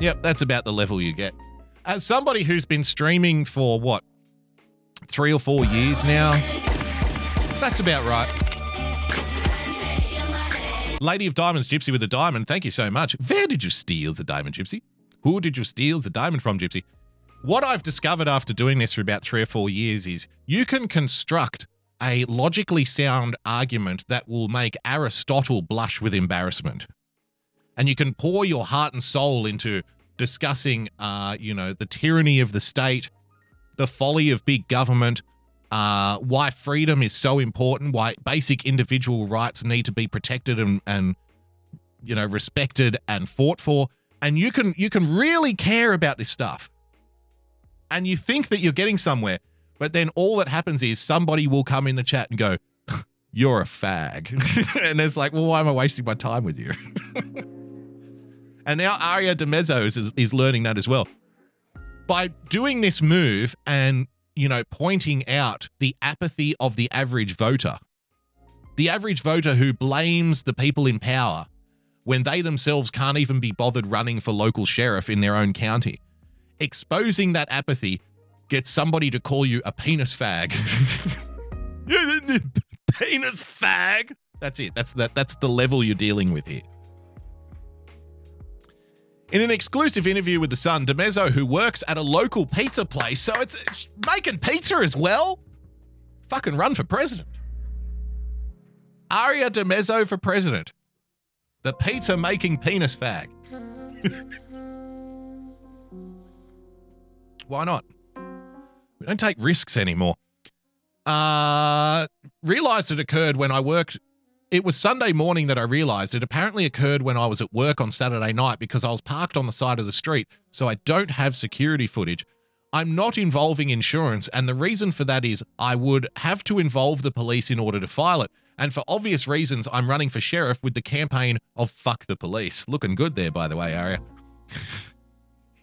yep, that's about the level you get. As somebody who's been streaming for what, three or four years now. That's about right. Lady of Diamonds, Gypsy with a diamond. Thank you so much. Where did you steal the diamond, Gypsy? Who did you steal the diamond from, Gypsy? What I've discovered after doing this for about three or four years is you can construct a logically sound argument that will make Aristotle blush with embarrassment. And you can pour your heart and soul into discussing, uh, you know, the tyranny of the state, the folly of big government, uh, why freedom is so important, why basic individual rights need to be protected and, and you know respected and fought for, and you can you can really care about this stuff, and you think that you're getting somewhere, but then all that happens is somebody will come in the chat and go, "You're a fag," and it's like, well, why am I wasting my time with you? and now Aria DiMezzo is, is learning that as well by doing this move and, you know, pointing out the apathy of the average voter, the average voter who blames the people in power when they themselves can't even be bothered running for local sheriff in their own county. Exposing that apathy gets somebody to call you a penis fag. penis fag. That's it. That's that that's the level you're dealing with here. In an exclusive interview with The Sun, DiMezzo, who works at a local pizza place, so it's, it's making pizza as well, fucking run for president. Aria DiMezzo for president. The pizza making penis fag. Why not? We don't take risks anymore. Uh, realized it occurred when I worked it was Sunday morning that I realized it apparently occurred when I was at work on Saturday night because I was parked on the side of the street, so I don't have security footage. I'm not involving insurance, and the reason for that is I would have to involve the police in order to file it. And for obvious reasons, I'm running for sheriff with the campaign of fuck the police. Looking good there, by the way, Aria.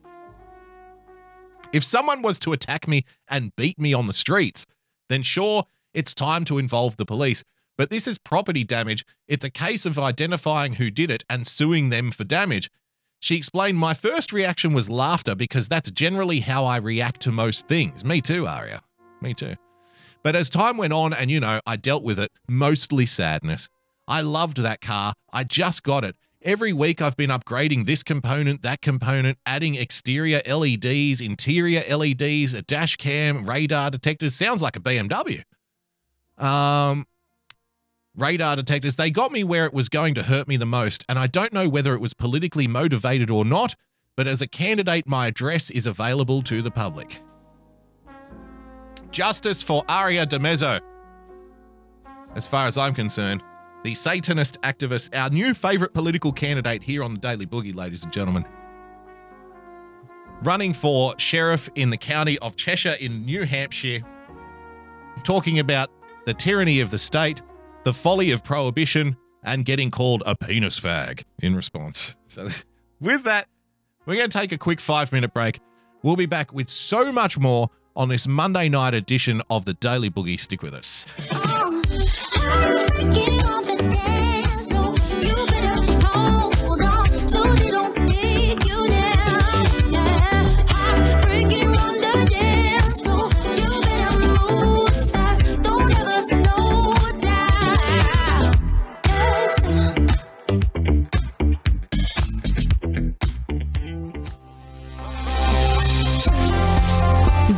if someone was to attack me and beat me on the streets, then sure, it's time to involve the police. But this is property damage. It's a case of identifying who did it and suing them for damage. She explained, My first reaction was laughter because that's generally how I react to most things. Me too, Aria. Me too. But as time went on and, you know, I dealt with it, mostly sadness. I loved that car. I just got it. Every week I've been upgrading this component, that component, adding exterior LEDs, interior LEDs, a dash cam, radar detectors. Sounds like a BMW. Um, radar detectors. They got me where it was going to hurt me the most, and I don't know whether it was politically motivated or not, but as a candidate, my address is available to the public. Justice for Aria DiMezzo. As far as I'm concerned, the Satanist activist, our new favorite political candidate here on the Daily Boogie, ladies and gentlemen. Running for sheriff in the county of Cheshire in New Hampshire, talking about the tyranny of the state, the folly of prohibition, and getting called a penis fag in response. So, with that, we're going to take a quick five minute break. We'll be back with so much more on this Monday night edition of the Daily Boogie. Stick with us.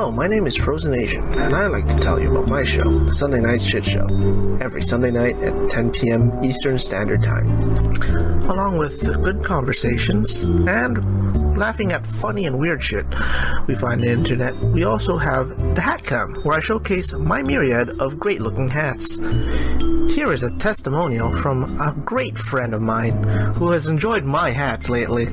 Hello, my name is Frozen Asian, and I'd like to tell you about my show, The Sunday Night Shit Show, every Sunday night at 10 p.m. Eastern Standard Time. Along with good conversations and laughing at funny and weird shit we find on the internet, we also have the Hat Cam, where I showcase my myriad of great looking hats. Here is a testimonial from a great friend of mine who has enjoyed my hats lately.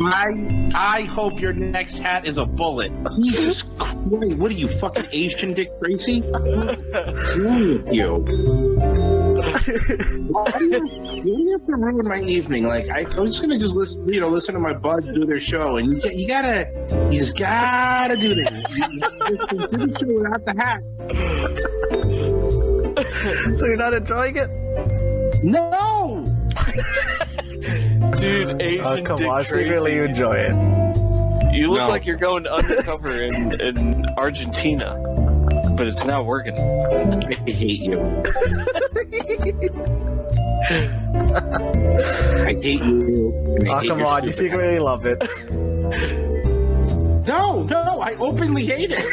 I I hope your next hat is a bullet. Jesus mm-hmm. Christ! What are you fucking Asian Dick Tracy? What's wrong with you? Why do you, why do you have to ruin my evening? Like I, I was just gonna just listen, you know, listen to my buds do their show, and you, you gotta, you just gotta do this. You just do the show without the hat. So you're not enjoying it? No. Dude, Asian Oh, come Dick on, Tracy. secretly enjoy it. You look No. like you're going undercover in, in Argentina, but it's not working. I hate you. I hate you. I Oh, hate come on, you stupid secretly love it. No, no, I openly hate it.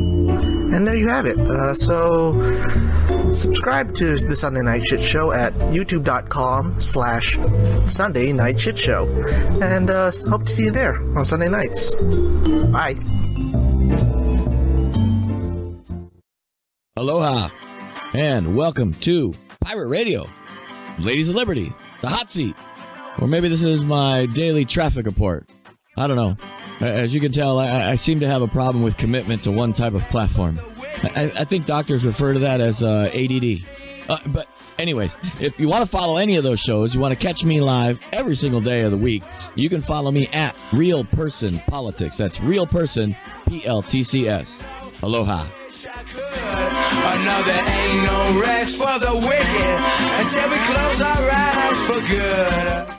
And there you have it. Uh, so, subscribe to the Sunday Night Shit Show at youtube.com slash Sunday Night Shit Show. And uh, hope to see you there on Sunday nights. Bye. Aloha, and welcome to Pirate Radio, Ladies of Liberty, the hot seat. Or maybe this is my daily traffic report. I don't know. As you can tell, I, I seem to have a problem with commitment to one type of platform. I, I think doctors refer to that as uh, ADD. Uh, but, anyways, if you want to follow any of those shows, you want to catch me live every single day of the week, you can follow me at Real Person Politics. That's Real Person P L T C S. Aloha. Another ain't no rest for the wicked until we close our eyes for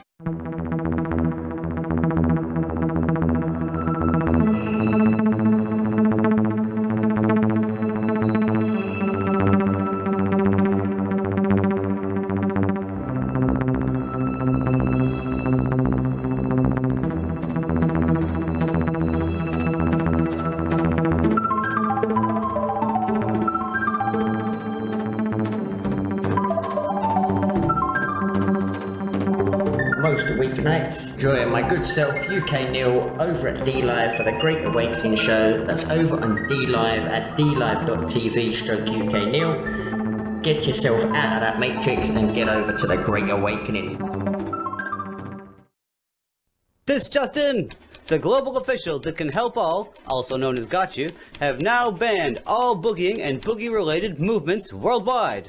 Join my good self, UK Neil, over at DLive for the Great Awakening show. That's over on DLive at dlive.tv stroke UK Neil. Get yourself out of that matrix and get over to the Great Awakening. This just in. The global officials that can help all, also known as Got You, have now banned all boogieing and boogie related movements worldwide.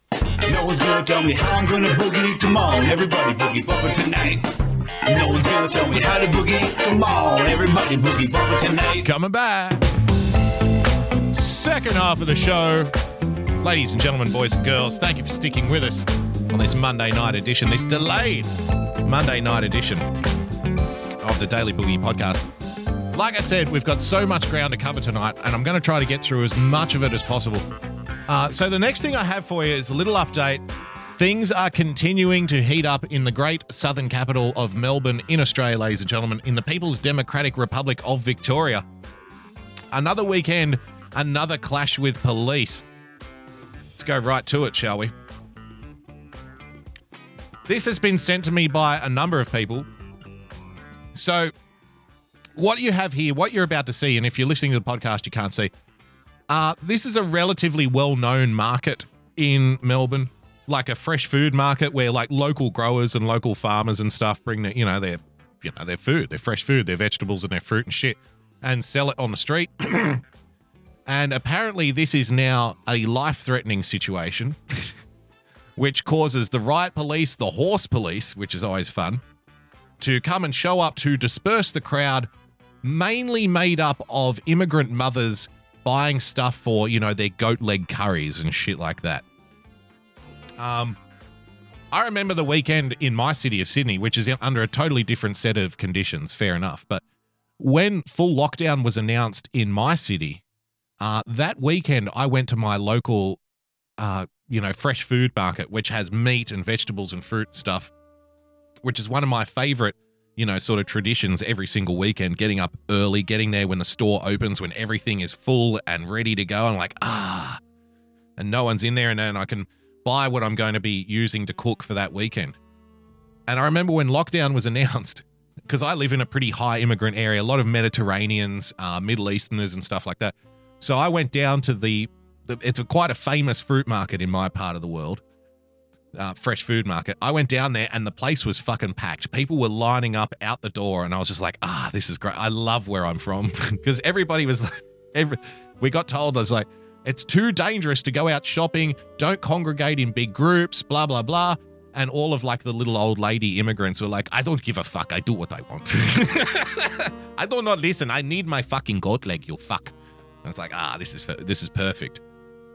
No one's gonna tell me how I'm gonna boogie. Come on, everybody, boogie bumper tonight. No one's gonna tell me how to boogie. Come on, everybody, boogie bumper tonight. Coming back. Second half of the show. Ladies and gentlemen, boys and girls, thank you for sticking with us on this Monday night edition, this delayed Monday night edition of the Daily Boogie podcast. Like I said, we've got so much ground to cover tonight, and I'm going to try to get through as much of it as possible. Uh, so, the next thing I have for you is a little update. Things are continuing to heat up in the great southern capital of Melbourne, in Australia, ladies and gentlemen, in the People's Democratic Republic of Victoria. Another weekend, another clash with police. Let's go right to it, shall we? This has been sent to me by a number of people. So, what you have here, what you're about to see, and if you're listening to the podcast, you can't see. Uh, this is a relatively well-known market in Melbourne, like a fresh food market where like local growers and local farmers and stuff bring their, you know, their, you know, their food, their fresh food, their vegetables and their fruit and shit, and sell it on the street. and apparently, this is now a life-threatening situation, which causes the riot police, the horse police, which is always fun, to come and show up to disperse the crowd, mainly made up of immigrant mothers buying stuff for, you know, their goat leg curries and shit like that. Um, I remember the weekend in my city of Sydney, which is under a totally different set of conditions, fair enough. But when full lockdown was announced in my city, uh, that weekend I went to my local, uh, you know, fresh food market, which has meat and vegetables and fruit stuff which is one of my favorite, you know, sort of traditions every single weekend, getting up early, getting there when the store opens, when everything is full and ready to go. I'm like, ah, and no one's in there. And then I can buy what I'm going to be using to cook for that weekend. And I remember when lockdown was announced, because I live in a pretty high immigrant area, a lot of Mediterraneans, uh, Middle Easterners, and stuff like that. So I went down to the, the it's a, quite a famous fruit market in my part of the world uh, fresh food market. I went down there and the place was fucking packed. People were lining up out the door, and I was just like, ah, this is great. I love where I'm from because everybody was like, every, we got told, I was like, it's too dangerous to go out shopping. Don't congregate in big groups, blah, blah, blah. And all of like the little old lady immigrants were like, I don't give a fuck. I do what I want. I do not listen. I need my fucking goat leg, you fuck. And it's like, ah, this is this is perfect.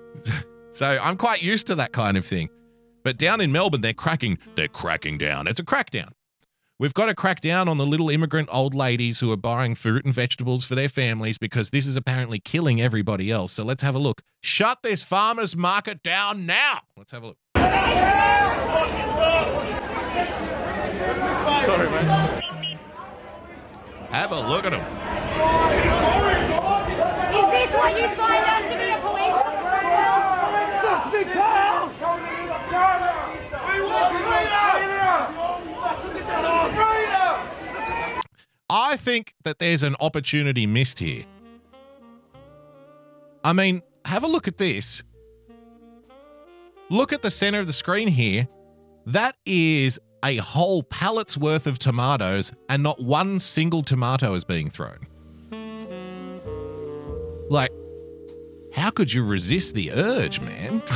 so I'm quite used to that kind of thing. But down in Melbourne, they're cracking, they're cracking down. It's a crackdown. We've got to crack down on the little immigrant old ladies who are buying fruit and vegetables for their families because this is apparently killing everybody else. So let's have a look. Shut this farmers market down now. Let's have a look. Sorry, man. Have a look at them. Is this what you signed up to be a police officer? Fuck big pal! We want freedom! I think that there's an opportunity missed here. I mean, have a look at this. Look at the center of the screen here. That is a whole pallet's worth of tomatoes, and not one single tomato is being thrown. Like, how could you resist the urge, man?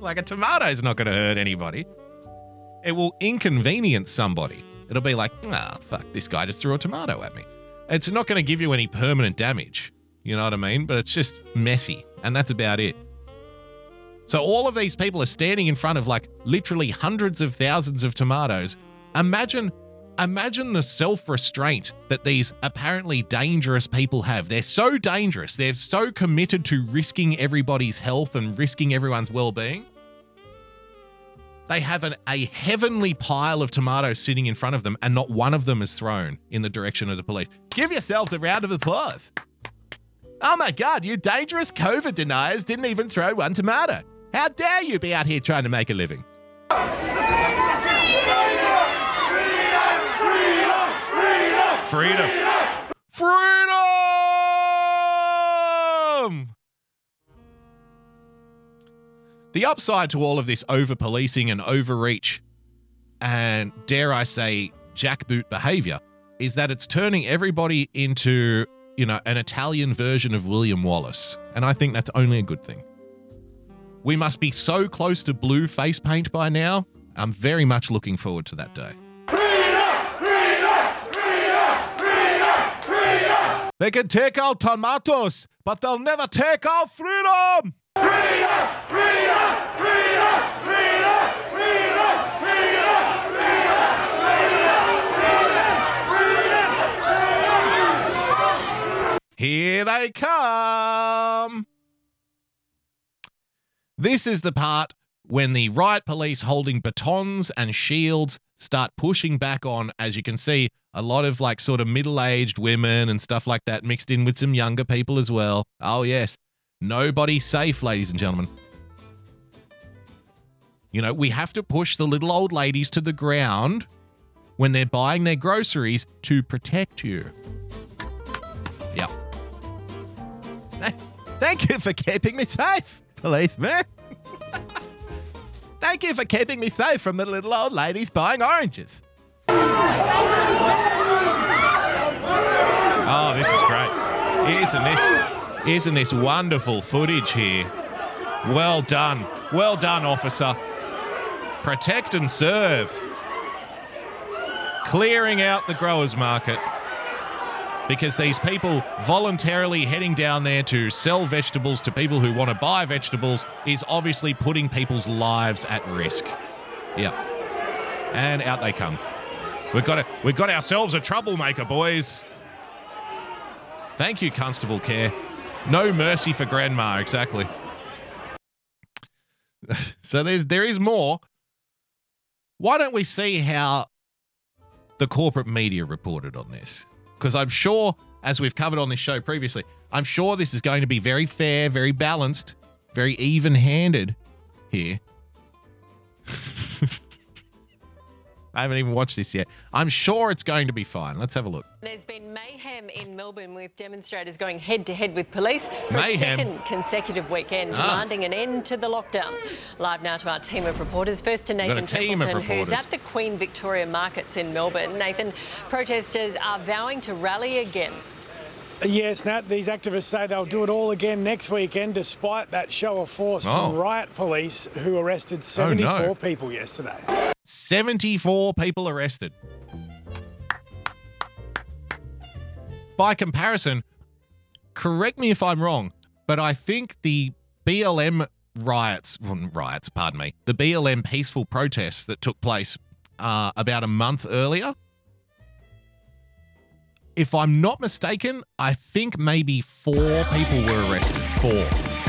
like, a tomato's not going to hurt anybody. It will inconvenience somebody. It'll be like, ah, fuck, this guy just threw a tomato at me. It's not going to give you any permanent damage. You know what I mean? But it's just messy. And that's about it. So all of these people are standing in front of like literally hundreds of thousands of tomatoes. Imagine imagine the self-restraint that these apparently dangerous people have. They're so dangerous. They're so committed to risking everybody's health and risking everyone's well-being They have an, a heavenly pile of tomatoes sitting in front of them, and not one of them is thrown in the direction of the police. Give yourselves a round of applause. Oh my God, you dangerous COVID deniers didn't even throw one tomato. How dare you be out here trying to make a living? Freedom! Freedom! Freedom. Freedom! The upside to all of this over policing and overreach and, dare I say, jackboot behavior is that it's turning everybody into, you know, an Italian version of William Wallace. And I think that's only a good thing. We must be so close to blue face paint by now. I'm very much looking forward to that day. They can take our tomatoes, but they'll never take our freedom! Here they come! This is the part when the riot police holding batons and shields start pushing back on, as you can see, a lot of like sort of middle aged women and stuff like that mixed in with some younger people as well. Oh, yes. Nobody's safe, ladies and gentlemen. You know, we have to push the little old ladies to the ground when they're buying their groceries to protect you. Yep. Thank you for keeping me safe, policeman. Thank you for keeping me safe from the little old ladies buying oranges. Oh, this is great. Isn't this, isn't this wonderful footage here? Well done. Well done, officer. Protect and serve. Clearing out the growers market because these people voluntarily heading down there to sell vegetables to people who want to buy vegetables is obviously putting people's lives at risk. Yep. And out they come. We've got a, we've got ourselves a troublemaker, boys. Thank you, Constable Care. No mercy for grandma, exactly. so there's there is more. Why don't we see how the corporate media reported on this? Because I'm sure, as we've covered on this show previously, I'm sure this is going to be very fair, very balanced, very even handed here. I haven't even watched this yet. I'm sure it's going to be fine. Let's have a look. There's been mayhem in Melbourne with demonstrators going head to head with police for Mayhem? a second consecutive weekend, Ah. demanding an end to the lockdown. Live now to our team of reporters. First to We've got a Nathan Templeton, who's at the Queen Victoria Markets in Melbourne. Nathan, protesters are vowing to rally again. Yes, Nat, these activists say they'll do it all again next weekend despite that show of force Oh. from riot police who arrested Oh, no. 74 people yesterday. 74 people arrested. By comparison, correct me if I'm wrong, but I think the BLM riots, riots, pardon me, the BLM peaceful protests that took place uh, about a month earlier, if I'm not mistaken, I think maybe four people were arrested. Four.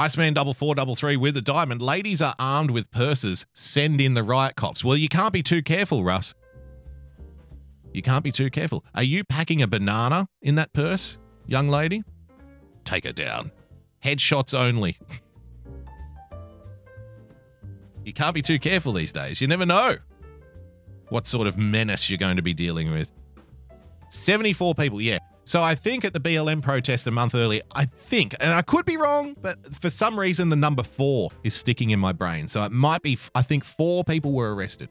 Iceman double four double three with a diamond. Ladies are armed with purses. Send in the riot cops. Well, you can't be too careful, Russ. You can't be too careful. Are you packing a banana in that purse, young lady? Take her down. Headshots only. you can't be too careful these days. You never know what sort of menace you're going to be dealing with. 74 people, yeah. So I think at the BLM protest a month earlier, I think, and I could be wrong, but for some reason the number four is sticking in my brain. So it might be, I think four people were arrested.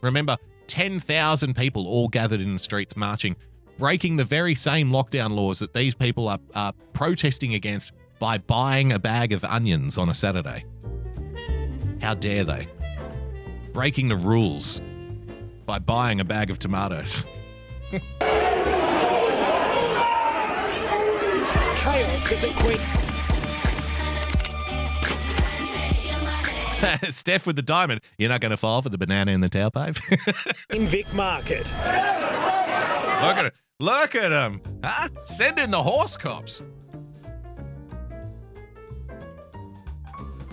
Remember, 10,000 people all gathered in the streets marching, breaking the very same lockdown laws that these people are, are protesting against by buying a bag of onions on a Saturday. How dare they? Breaking the rules by buying a bag of tomatoes. Chaos at the Queen. Steph with the diamond. You're not going to fall for the banana in the tailpipe. In Vic Market. Look at it. Look at him. Huh? Send in the horse cops.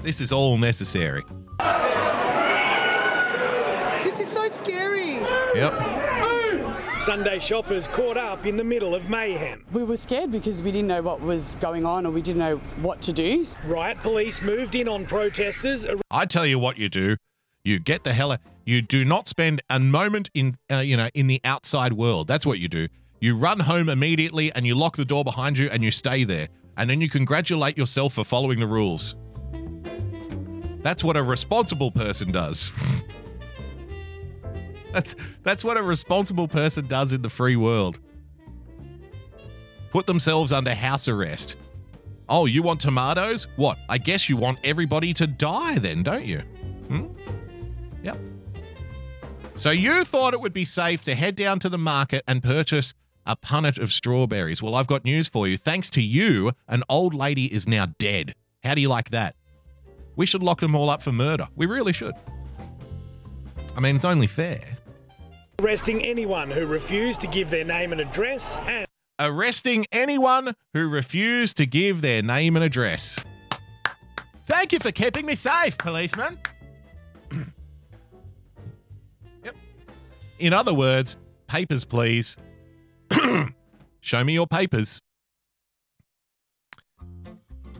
This is all necessary. This is so scary. Yep. Sunday shoppers caught up in the middle of mayhem. We were scared because we didn't know what was going on or we didn't know what to do. Riot police moved in on protesters. I tell you what you do. You get the hell out. You do not spend a moment in, uh, you know, in the outside world. That's what you do. You run home immediately and you lock the door behind you and you stay there. And then you congratulate yourself for following the rules. That's what a responsible person does. that's that's what a responsible person does in the free world. Put themselves under house arrest. Oh, you want tomatoes? What? I guess you want everybody to die then, don't you? Hmm? Yep. So you thought it would be safe to head down to the market and purchase a punnet of strawberries. Well, I've got news for you. Thanks to you, an old lady is now dead. How do you like that? We should lock them all up for murder. We really should. I mean, it's only fair. Arresting anyone who refused to give their name and address and Arresting anyone who refused to give their name and address. Thank you for keeping me safe, policeman. yep. In other words, papers, please. Show me your papers.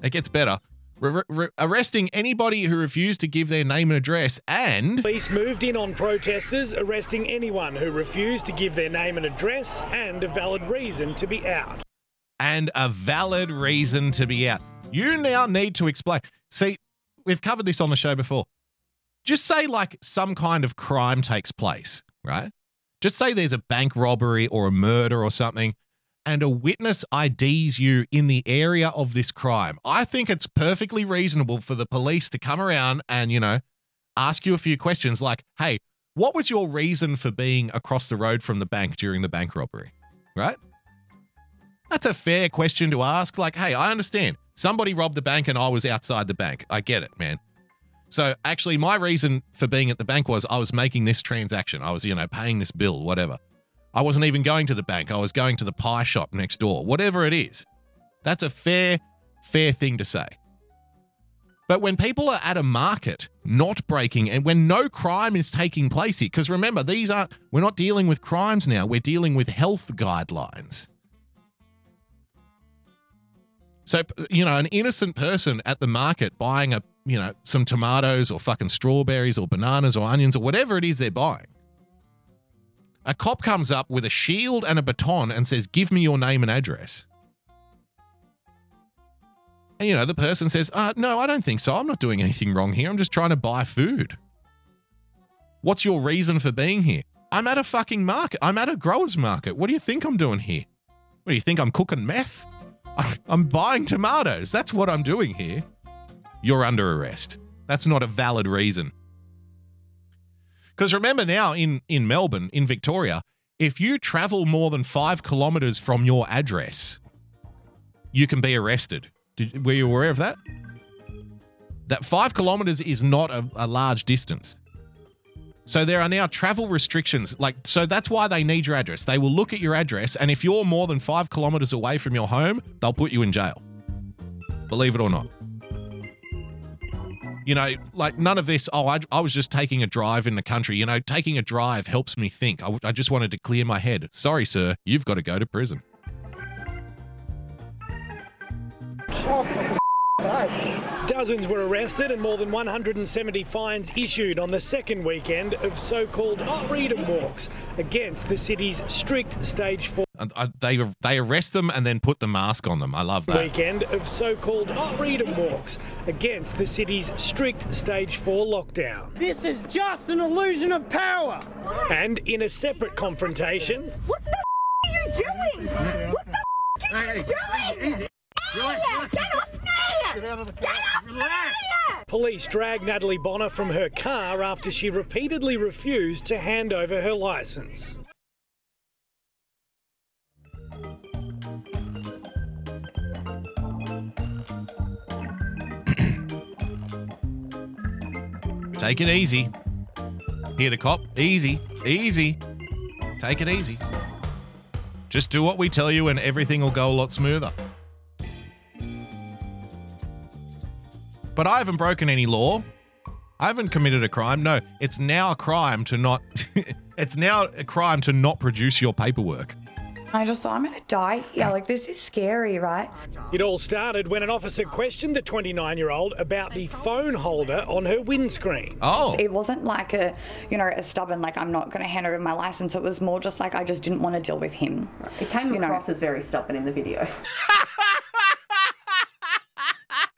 It gets better. Re- re- arresting anybody who refused to give their name and address and police moved in on protesters, arresting anyone who refused to give their name and address and a valid reason to be out. and a valid reason to be out. You now need to explain. See, we've covered this on the show before. Just say like some kind of crime takes place, right? Just say there's a bank robbery or a murder or something, and a witness IDs you in the area of this crime. I think it's perfectly reasonable for the police to come around and, you know, ask you a few questions like, hey, what was your reason for being across the road from the bank during the bank robbery? Right? That's a fair question to ask. Like, hey, I understand. Somebody robbed the bank and I was outside the bank. I get it, man. So actually, my reason for being at the bank was I was making this transaction. I was, you know, paying this bill, whatever. I wasn't even going to the bank. I was going to the pie shop next door, whatever it is. That's a fair, fair thing to say. But when people are at a market not breaking and when no crime is taking place here, because remember, these aren't, we're not dealing with crimes now, we're dealing with health guidelines. So, you know, an innocent person at the market buying a, you know, some tomatoes or fucking strawberries or bananas or onions or whatever it is they're buying. A cop comes up with a shield and a baton and says, Give me your name and address. And, you know, the person says, uh, No, I don't think so. I'm not doing anything wrong here. I'm just trying to buy food. What's your reason for being here? I'm at a fucking market. I'm at a grower's market. What do you think I'm doing here? What do you think I'm cooking meth? I'm buying tomatoes. That's what I'm doing here. You're under arrest. That's not a valid reason. Because remember now in, in Melbourne, in Victoria, if you travel more than five kilometers from your address, you can be arrested. Did, were you aware of that? That five kilometers is not a, a large distance. So there are now travel restrictions. Like, so that's why they need your address. They will look at your address, and if you're more than five kilometers away from your home, they'll put you in jail. Believe it or not. You know, like none of this. Oh, I, I was just taking a drive in the country. You know, taking a drive helps me think. I, I just wanted to clear my head. Sorry, sir, you've got to go to prison. Dozens were arrested and more than 170 fines issued on the second weekend of so called freedom walks against the city's strict stage 4 And, uh, they they arrest them and then put the mask on them. I love that. weekend of so called freedom walks against the city's strict stage 4 lockdown. This is just an illusion of power. And in a separate confrontation, What the f- are you doing? What the f- are you doing? Elliot, get off me! Get out of the car. Get off police dragged Natalie Bonner from her car after she repeatedly refused to hand over her license. Take it easy. Here, the cop. Easy. Easy. Take it easy. Just do what we tell you and everything will go a lot smoother. But I haven't broken any law. I haven't committed a crime. No, it's now a crime to not. it's now a crime to not produce your paperwork. I just thought I'm gonna die. Yeah, like this is scary, right? It all started when an officer questioned the 29 year old about the phone holder on her windscreen. Oh. It wasn't like a, you know, a stubborn like I'm not gonna hand over my license. It was more just like I just didn't want to deal with him. It came You know. across as very stubborn in the video.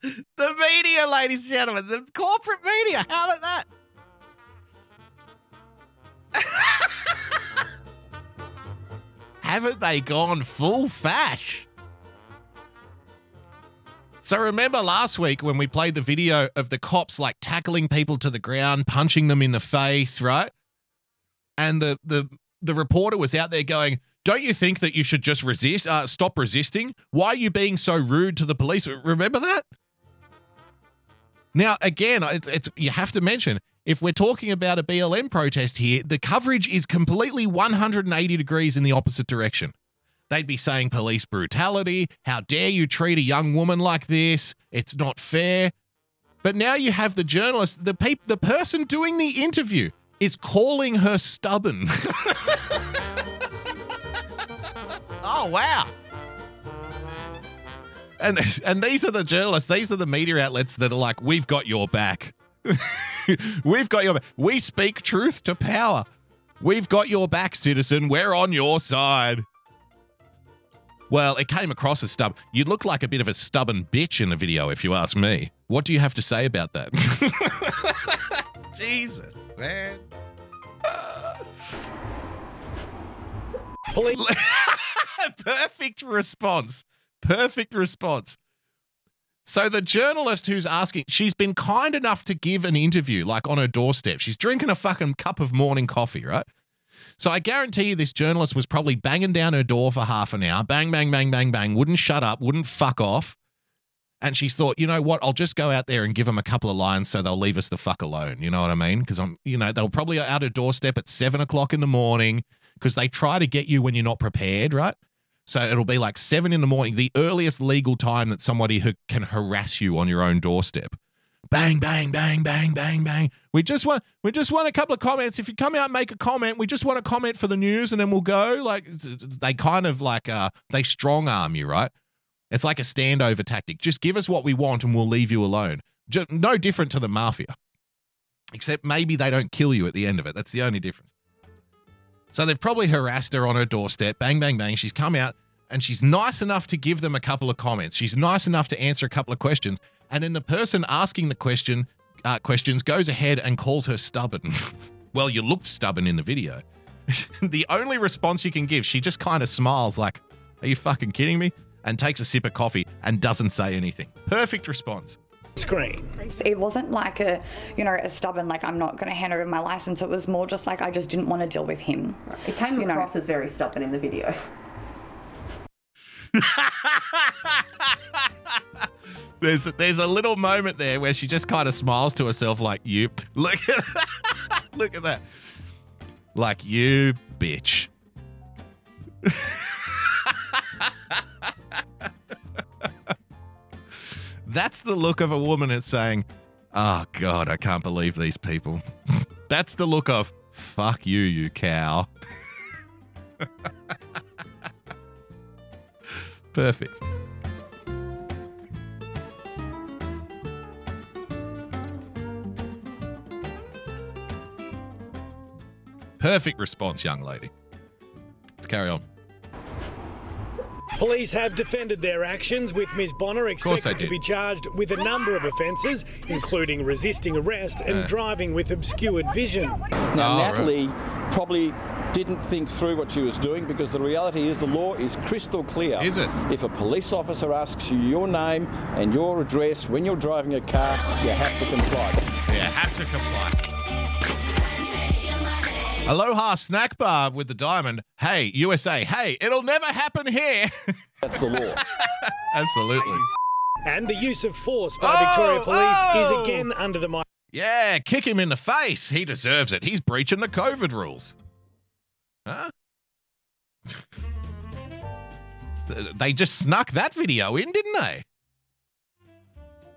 The media, ladies and gentlemen, the corporate media. How about that? Haven't they gone full fash? So remember last week when we played the video of the cops like tackling people to the ground, punching them in the face, right? And the the the reporter was out there going, "Don't you think that you should just resist? Uh, stop resisting? Why are you being so rude to the police?" Remember that? Now, again, it's, it's you have to mention if we're talking about a BLM protest here, the coverage is completely 180 degrees in the opposite direction. They'd be saying police brutality, how dare you treat a young woman like this? It's not fair. But now you have the journalist, the peop- the person doing the interview is calling her stubborn. oh wow. And and these are the journalists, these are the media outlets that are like, we've got your back. we've got your back. We speak truth to power. We've got your back, citizen. We're on your side. Well, it came across as stubborn. You look like a bit of a stubborn bitch in the video, if you ask me. What do you have to say about that? Jesus, man. Police. Perfect response. Perfect response. So the journalist who's asking, she's been kind enough to give an interview, like on her doorstep. She's drinking a fucking cup of morning coffee, right? So I guarantee you this journalist was probably banging down her door for half an hour, bang, bang, bang, bang, bang, wouldn't shut up, wouldn't fuck off. And she's thought, you know what? I'll just go out there and give them a couple of lines so they'll leave us the fuck alone. You know what I mean? Because I'm, you know, they'll probably out her doorstep at seven o'clock in the morning because they try to get you when you're not prepared, right? So it'll be like seven in the morning, the earliest legal time that somebody who can harass you on your own doorstep. Bang, bang, bang, bang, bang, bang. We just want we just want a couple of comments. If you come out make a comment, we just want a comment for the news and then we'll go. Like they kind of like uh they strong arm you, right? It's like a standover tactic. Just give us what we want and we'll leave you alone. Just, no different to the mafia. Except maybe they don't kill you at the end of it. That's the only difference. So they've probably harassed her on her doorstep. Bang, bang, bang. She's come out and she's nice enough to give them a couple of comments. She's nice enough to answer a couple of questions. And then the person asking the question uh, questions goes ahead and calls her stubborn. well, you looked stubborn in the video. the only response you can give, she just kind of smiles like, "Are you fucking kidding me?" and takes a sip of coffee and doesn't say anything. Perfect response. Screen. It wasn't like a, you know, a stubborn like I'm not gonna hand over my license. It was more just like I just didn't want to deal with him. It came You know. across as very stubborn in the video. There's there's a little moment there where she just kind of smiles to herself like, "You look at look at that, like you bitch." That's the look of a woman that's saying, "Oh God, I can't believe these people." That's the look of "Fuck you, you cow." Perfect. Perfect response, young lady. Let's carry on. Police have defended their actions, with Ms. Bonner expected to be charged with a number of offences, including resisting arrest and Yeah. driving with obscured vision. Now, Oh, right. Natalie probably didn't think through what she was doing because the reality is the law is crystal clear. Is it? If a police officer asks you your name and your address when you're driving a car, you have to comply. Yeah, have to comply. Aloha Snack Bar with the diamond. Hey, USA. Hey, it'll never happen here. That's the law. Absolutely. And the use of force by Oh, Victoria Police oh. is again under the mic. Yeah, kick him in the face. He deserves it. He's breaching the COVID rules. Huh? They just snuck that video in, didn't they?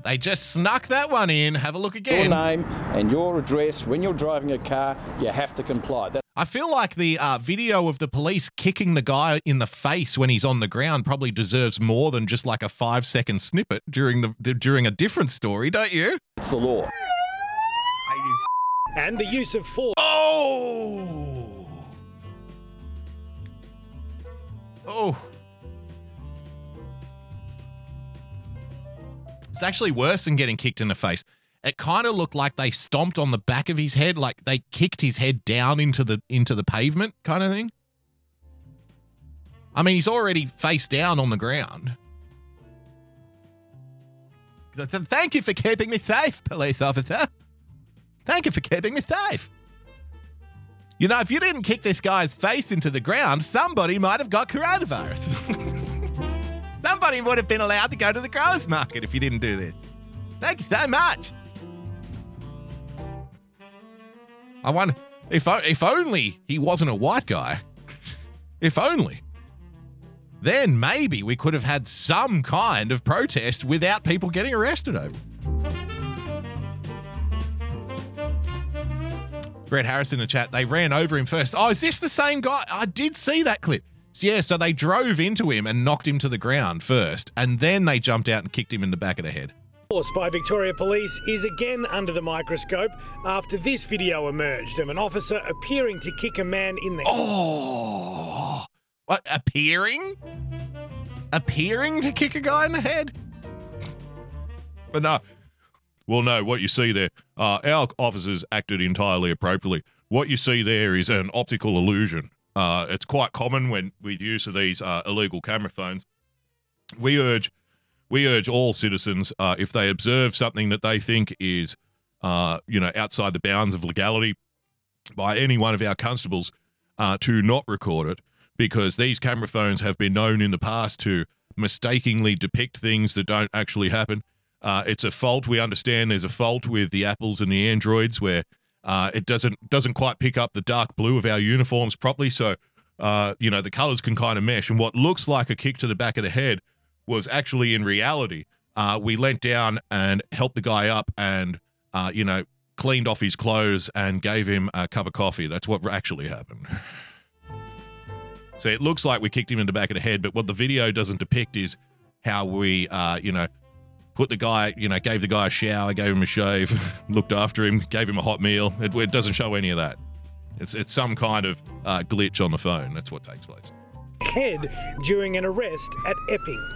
They just snuck that one in. Have a look again. Your name and your address when you're driving a car, you have to comply. That- I feel like the uh, video of the police kicking the guy in the face when he's on the ground probably deserves more than just like a five second snippet during the, the during a different story, don't you? It's the law. And the use of force. Oh! Oh. It's actually worse than getting kicked in the face. It kind of looked like they stomped on the back of his head, like they kicked his head down into the into the pavement, kind of thing. I mean, he's already face down on the ground. Th- th- Thank you for keeping me safe, police officer. Thank you for keeping me safe. You know, if you didn't kick this guy's face into the ground, somebody might have got coronavirus. somebody would have been allowed to go to the growers market if you didn't do this. Thank you so much. I wonder if if only he wasn't a white guy. If only. Then maybe we could have had some kind of protest without people getting arrested over. Brett Harris in the chat, they ran over him first. Oh, is this the same guy? I did see that clip. So, yeah, so they drove into him and knocked him to the ground first, and then they jumped out and kicked him in the back of the head. Force by Victoria Police is again under the microscope after this video emerged of an officer appearing to kick a man in the Oh, what appearing? Appearing to kick a guy in the head? But no. Well, no, what you see there, uh, our officers acted entirely appropriately. What you see there is an optical illusion. Uh, it's quite common when with use of these uh, illegal camera phones. We urge, we urge all citizens, uh, if they observe something that they think is, uh, you know, outside the bounds of legality, by any one of our constables, uh, to not record it because these camera phones have been known in the past to mistakenly depict things that don't actually happen. Uh, it's a fault. We understand there's a fault with the apples and the androids where uh, it doesn't doesn't quite pick up the dark blue of our uniforms properly. So uh, you know the colors can kind of mesh, and what looks like a kick to the back of the head was actually in reality. Uh, we leant down and helped the guy up, and uh, you know cleaned off his clothes and gave him a cup of coffee. That's what actually happened. So it looks like we kicked him in the back of the head, but what the video doesn't depict is how we, uh, you know, put the guy, you know, gave the guy a shower, gave him a shave, looked after him, gave him a hot meal. It, it doesn't show any of that. It's it's some kind of uh, glitch on the phone. That's what takes place. head during an arrest at Epping.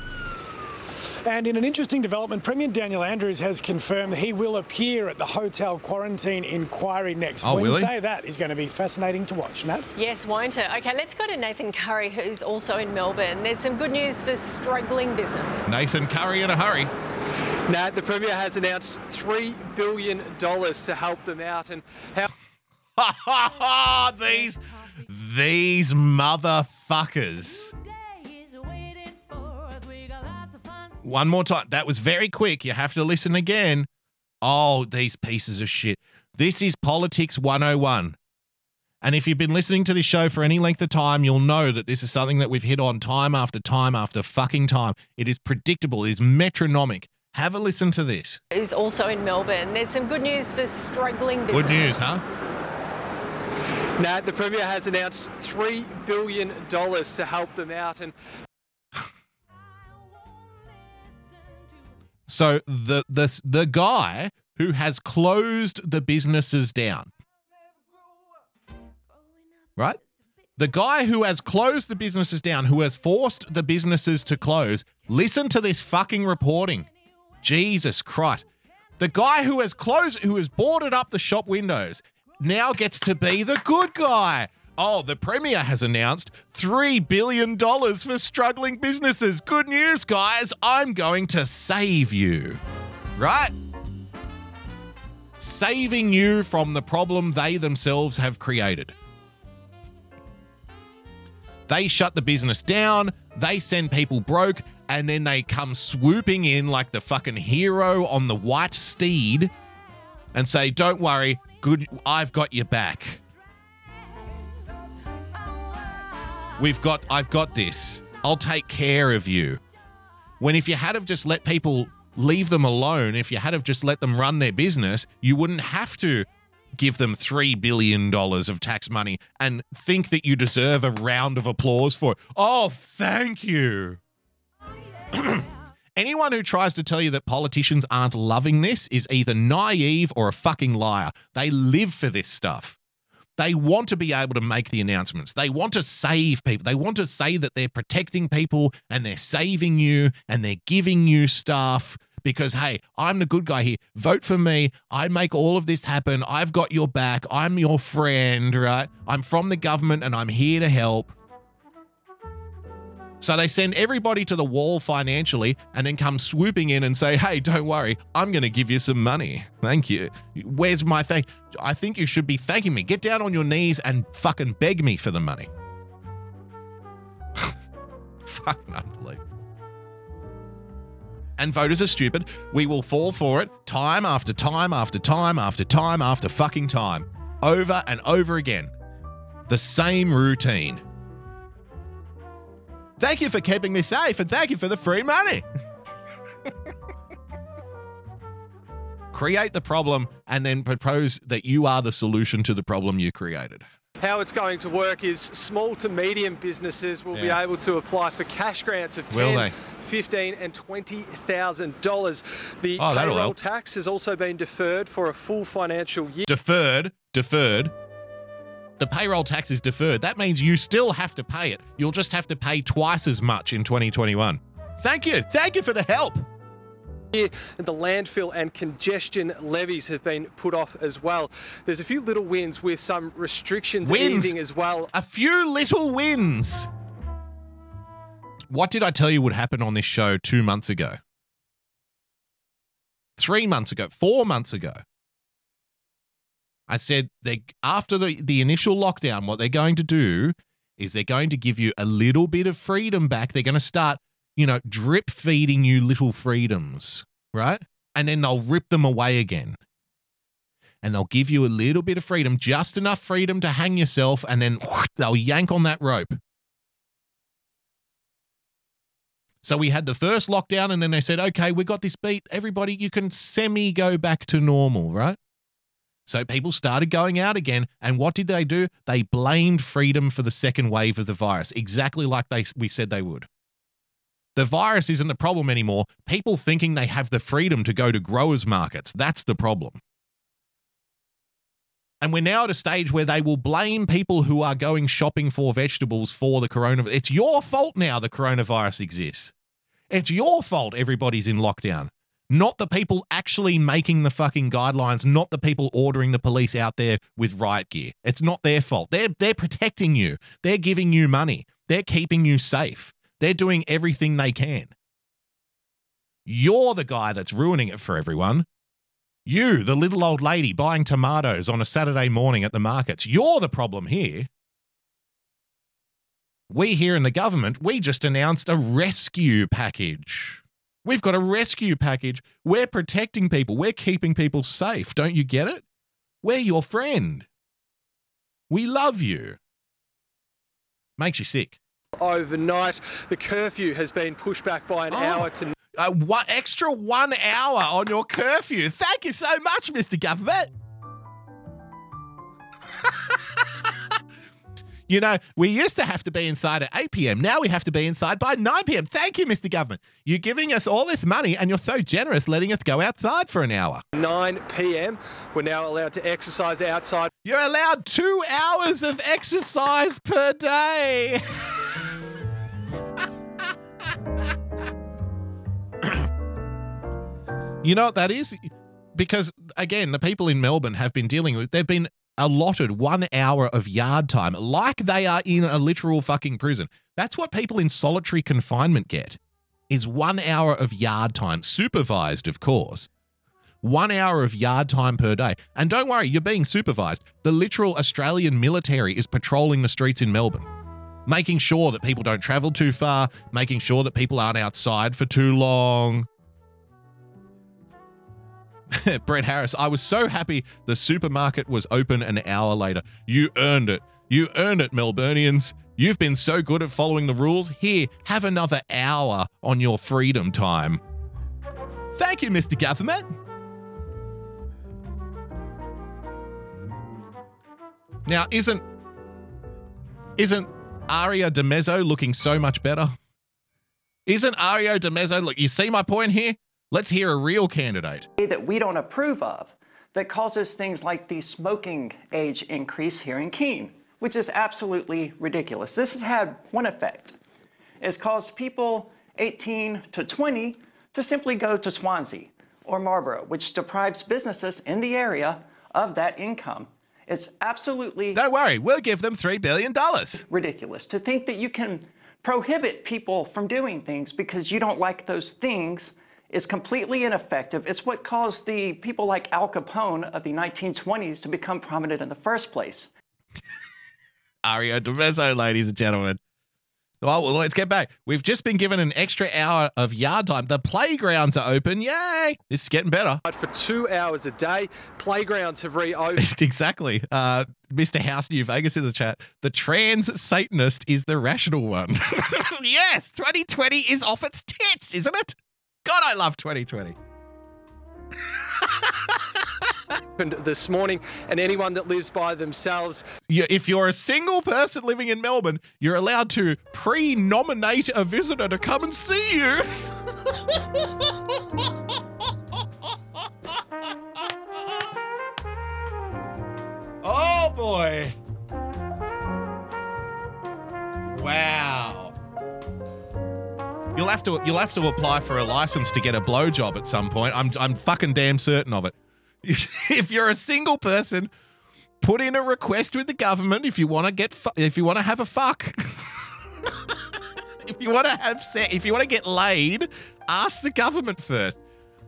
And in an interesting development, Premier Daniel Andrews has confirmed he will appear at the hotel quarantine inquiry next Oh, will he? Wednesday. That is going to be fascinating to watch, Nat. Yes, won't it? Okay, let's go to Nathan Curry, who's also in Melbourne. There's some good news for struggling businesses. Nathan Curry in a hurry. Nat, the Premier has announced $3 billion to help them out. And how. these these motherfuckers. One more time. That was very quick. You have to listen again. Oh, these pieces of shit. This is Politics 101. And if you've been listening to this show for any length of time, you'll know that this is something that we've hit on time after time after fucking time. It is predictable, it is metronomic. Have a listen to this. Who's also in Melbourne. There's some good news for struggling businesses. Good news, huh? Nat, the Premier has announced $3 billion to help them out. And So the the the guy who has closed the businesses down, right? The guy who has closed the businesses down, who has forced the businesses to close. Listen to this fucking reporting. Jesus Christ. The guy who has closed, who has boarded up the shop windows, now gets to be the good guy. Oh, the Premier has announced $3 billion for struggling businesses. Good news, guys. I'm going to save you. Right? Saving you from the problem they themselves have created. They shut the business down, they send people broke, and then they come swooping in like the fucking hero on the white steed and say, Don't worry, good, I've got your back. We've got, I've got this. I'll take care of you. When if you had have just let people leave them alone, if you had have just let them run their business, you wouldn't have to give them $3 billion of tax money and think that you deserve a round of applause for it. Oh, thank you. Anyone who tries to tell you that politicians aren't loving this is either naive or a fucking liar. They live for this stuff. They want to be able to make the announcements. They want to save people. They want to say that they're protecting people and they're saving you and they're giving you stuff because, hey, I'm the good guy here. Vote for me. I make all of this happen. I've got your back. I'm your friend, right? I'm from the government and I'm here to help. So they send everybody to the wall financially and then come swooping in and say, hey, don't worry, I'm going to give you some money. Thank you. Where's my thank? I think you should be thanking me. Get down on your knees and fucking beg me for the money. fucking unbelievable. And voters are stupid. We will fall for it time after time after time after time after fucking time. Over and over again. The same routine. Thank you for keeping me safe and thank you for the free money. Create the problem and then propose that you are the solution to the problem you created. How it's going to work is small to medium businesses will be able to apply for cash grants of Will ten, fifteen, and twenty thousand dollars. The Oh, payroll tax has also been deferred for a full financial year. Deferred, deferred. The payroll tax is deferred. That means you still have to pay it. You'll just have to pay twice as much in 2021. Thank you. Thank you for the help. Here, the landfill and congestion levies have been put off as well. There's a few little wins with some restrictions Wins. easing as well. A few little wins. What did I tell you would happen on this show two months ago? Three months ago, four months ago. I said they after the, the initial lockdown, what they're going to do is they're going to give you a little bit of freedom back. They're going to start, you know, drip feeding you little freedoms, right? And then they'll rip them away again. And they'll give you a little bit of freedom, just enough freedom to hang yourself, and then they'll yank on that rope. So we had the first lockdown, and then they said, okay, we got this beat. Everybody, you can semi go back to normal, right? So people started going out again. And what did they do? They blamed freedom for the second wave of the virus, exactly like they, we said they would. The virus isn't the problem anymore. People thinking they have the freedom to go to growers' markets. That's the problem. And we're now at a stage where they will blame people who are going shopping for vegetables for the coronavirus. It's your fault now the coronavirus exists. It's your fault everybody's in lockdown. Not the people actually making the fucking guidelines, not the people ordering the police out there with riot gear. It's not their fault. They're they're protecting you. They're giving you money. They're keeping you safe. They're doing everything they can. You're the guy that's ruining it for everyone. You, the little old lady buying tomatoes on a Saturday morning at the markets, you're the problem here. We here in the government, we just announced a rescue package. We've got a rescue package. We're protecting people. We're keeping people safe. Don't you get it? We're your friend. We love you. Makes you sick. Overnight, the curfew has been pushed back by an hour to Uh, one extra one hour on your curfew. Thank you so much, Mr. Government. You know, we used to have to be inside at 8 p.m. Now we have to be inside by 9 p.m. Thank you, Mr. Government. You're giving us all this money and you're so generous letting us go outside for an hour. 9 p.m. We're now allowed to exercise outside. You're allowed two hours of exercise per day. You know what that is? Because again, the people in Melbourne have been dealing with they've been allotted one hour of yard time like they are in a literal fucking prison. That's what people in solitary confinement get. Is one hour of yard time, supervised, of course. One hour of yard time per day. And don't worry, you're being supervised. The literal Australian military is patrolling the streets in Melbourne, making sure that people don't travel too far, making sure that people aren't outside for too long. Brett Harris, I was so happy the supermarket was open an hour later. You earned it. You earned it, Melburnians. You've been so good at following the rules. Here, have another hour on your freedom time. Thank you, Mr. Government. Now, isn't isn't Aria DiMezzo looking so much better? Isn't Aria DiMezzo look? You see my point here? Let's hear a real candidate. that we don't approve of that causes things like the smoking age increase here in Keene, which is absolutely ridiculous. This has had one effect. It's caused people 18 to 20 to simply go to Swanzey or Marlborough, which deprives businesses in the area of that income. It's absolutely Don't worry, we'll give them $3 billion. ridiculous to think that you can prohibit people from doing things because you don't like those things is completely ineffective. It's what caused the people like Al Capone of the 1920s to become prominent in the first place. Aria DiMezzo, ladies and gentlemen. Well, well, let's get back. We've just been given an extra hour of yard time. The playgrounds are open. Yay! This is getting better. For two hours a day, playgrounds have reopened. exactly. Uh, Mr. House New Vegas in the chat. The trans Satanist is the rational one. yes, 2020 is off its tits, isn't it? God, I love 2020. this morning, and anyone that lives by themselves. If you're a single person living in Melbourne, you're allowed to pre nominate a visitor to come and see you. oh boy. Wow. You'll have to you'll have to apply for a license to get a blowjob at some point. I'm I'm fucking damn certain of it. if you're a single person, put in a request with the government if you want to get fu- if you want to have a fuck. if you want to have sex, if you want to get laid, ask the government first.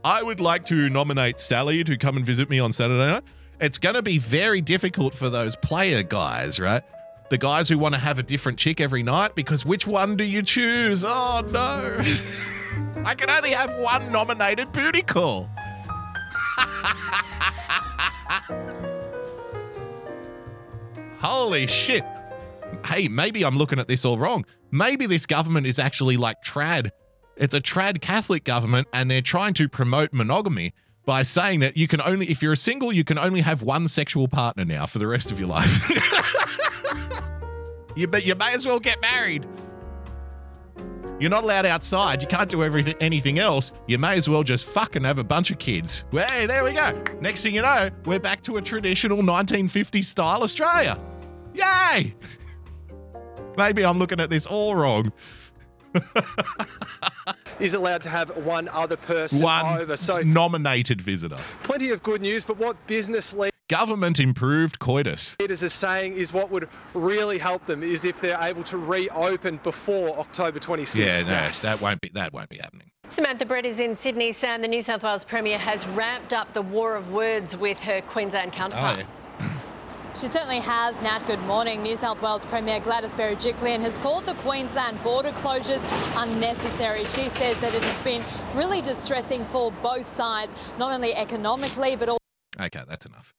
I would like to nominate Sally to come and visit me on Saturday night. It's going to be very difficult for those player guys, right? The guys who want to have a different chick every night because which one do you choose? Oh no. I can only have one nominated booty call. Holy shit. Hey, maybe I'm looking at this all wrong. Maybe this government is actually like trad. It's a trad Catholic government and they're trying to promote monogamy by saying that you can only, if you're a single, you can only have one sexual partner now for the rest of your life. you, but you may as well get married. You're not allowed outside. You can't do everything, anything else. You may as well just fucking have a bunch of kids. Well, hey, there we go. Next thing you know, we're back to a traditional 1950s style Australia. Yay! Maybe I'm looking at this all wrong. Is allowed to have one other person One over. So nominated visitor. plenty of good news, but what business Government improved coitus. leaders are saying is what would really help them is if they're able to reopen before October 26th. Yeah, no, that won't be that won't be happening. Samantha Brett is in Sydney, saying the New South Wales Premier has ramped up the war of words with her Queensland counterpart. Oh, yeah. She certainly has. Nat, good morning. New South Wales Premier Gladys Berejiklian has called the Queensland border closures unnecessary. She says that it has been really distressing for both sides, not only economically, but also. Okay, that's enough.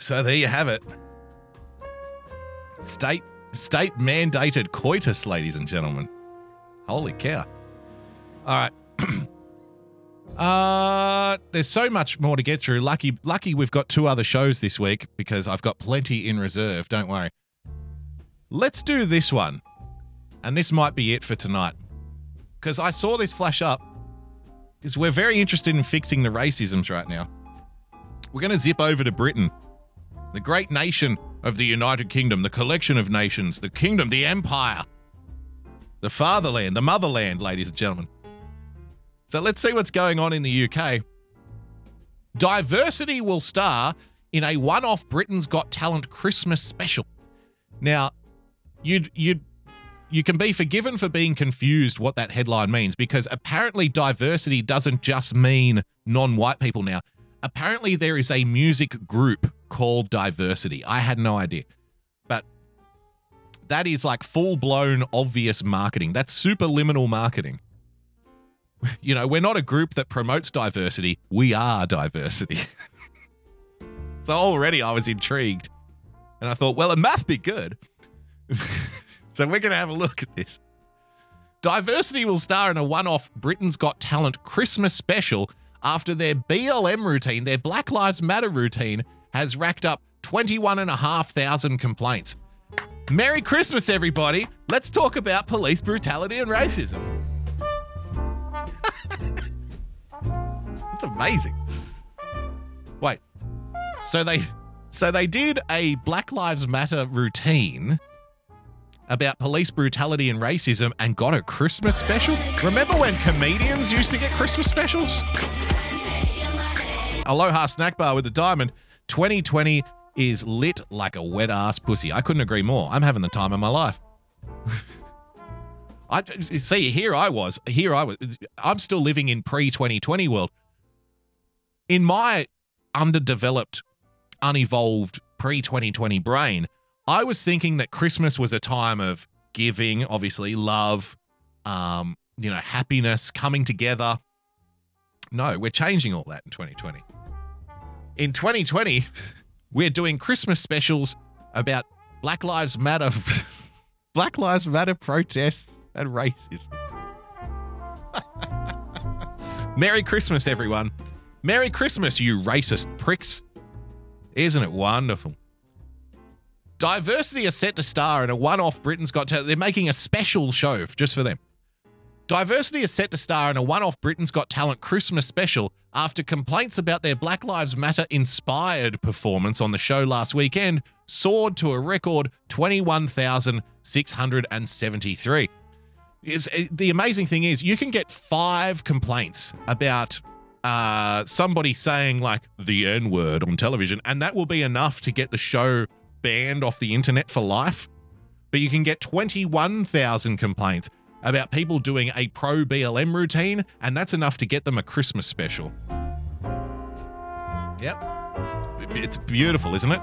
So there you have it. State state mandated coitus, ladies and gentlemen. Holy cow. All right. uh there's so much more to get through. Lucky lucky we've got two other shows this week because I've got plenty in reserve, don't worry. Let's do this one. And this might be it for tonight. Cuz I saw this flash up because we're very interested in fixing the racisms right now. We're going to zip over to Britain, the great nation of the United Kingdom, the collection of nations, the kingdom, the empire, the fatherland, the motherland, ladies and gentlemen. So let's see what's going on in the UK. Diversity will star in a one off Britain's Got Talent Christmas special. Now, you'd, you'd, you can be forgiven for being confused what that headline means because apparently diversity doesn't just mean non white people now. Apparently, there is a music group called Diversity. I had no idea. But that is like full blown obvious marketing. That's superliminal marketing. You know, we're not a group that promotes diversity, we are diversity. so already I was intrigued. And I thought, well, it must be good. so we're going to have a look at this. Diversity will star in a one off Britain's Got Talent Christmas special after their BLM routine, their Black Lives Matter routine, has racked up 21,500 complaints. Merry Christmas, everybody. Let's talk about police brutality and racism. That's amazing. Wait. So they so they did a Black Lives Matter routine about police brutality and racism and got a Christmas special? Remember when comedians used to get Christmas specials? Aloha Snack Bar with a diamond. 2020 is lit like a wet ass pussy. I couldn't agree more. I'm having the time of my life. I see. Here I was. Here I was. I'm still living in pre 2020 world. In my underdeveloped, unevolved pre 2020 brain, I was thinking that Christmas was a time of giving, obviously love, um, you know, happiness, coming together. No, we're changing all that in 2020. In 2020, we're doing Christmas specials about Black Lives Matter, Black Lives Matter protests and racism. Merry Christmas, everyone. Merry Christmas, you racist pricks. Isn't it wonderful? Diversity is set to star in a one off Britain's Got Talent. They're making a special show just for them. Diversity is set to star in a one off Britain's Got Talent Christmas special after complaints about their Black Lives Matter inspired performance on the show last weekend soared to a record 21,673. Is eh, the amazing thing is you can get five complaints about uh, somebody saying like the N word on television, and that will be enough to get the show banned off the internet for life. But you can get 21,000 complaints about people doing a pro BLM routine, and that's enough to get them a Christmas special. Yep. It's beautiful, isn't it?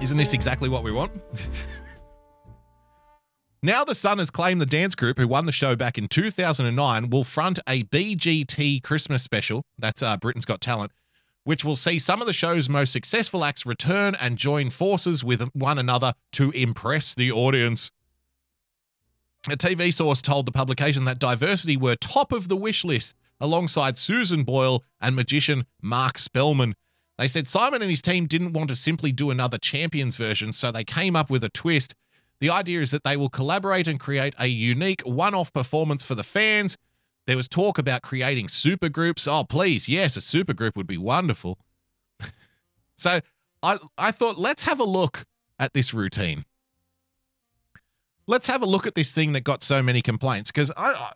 Isn't this exactly what we want? now, The Sun has claimed the dance group who won the show back in 2009 will front a BGT Christmas special. That's uh, Britain's Got Talent which will see some of the show's most successful acts return and join forces with one another to impress the audience. A TV source told the publication that diversity were top of the wish list alongside Susan Boyle and magician Marc Spelmann. They said Simon and his team didn't want to simply do another Champions version, so they came up with a twist. The idea is that they will collaborate and create a unique one off performance for the fans there was talk about creating super groups. Oh, please, yes, a super group would be wonderful. so I I thought let's have a look at this routine. Let's have a look at this thing that got so many complaints because I, I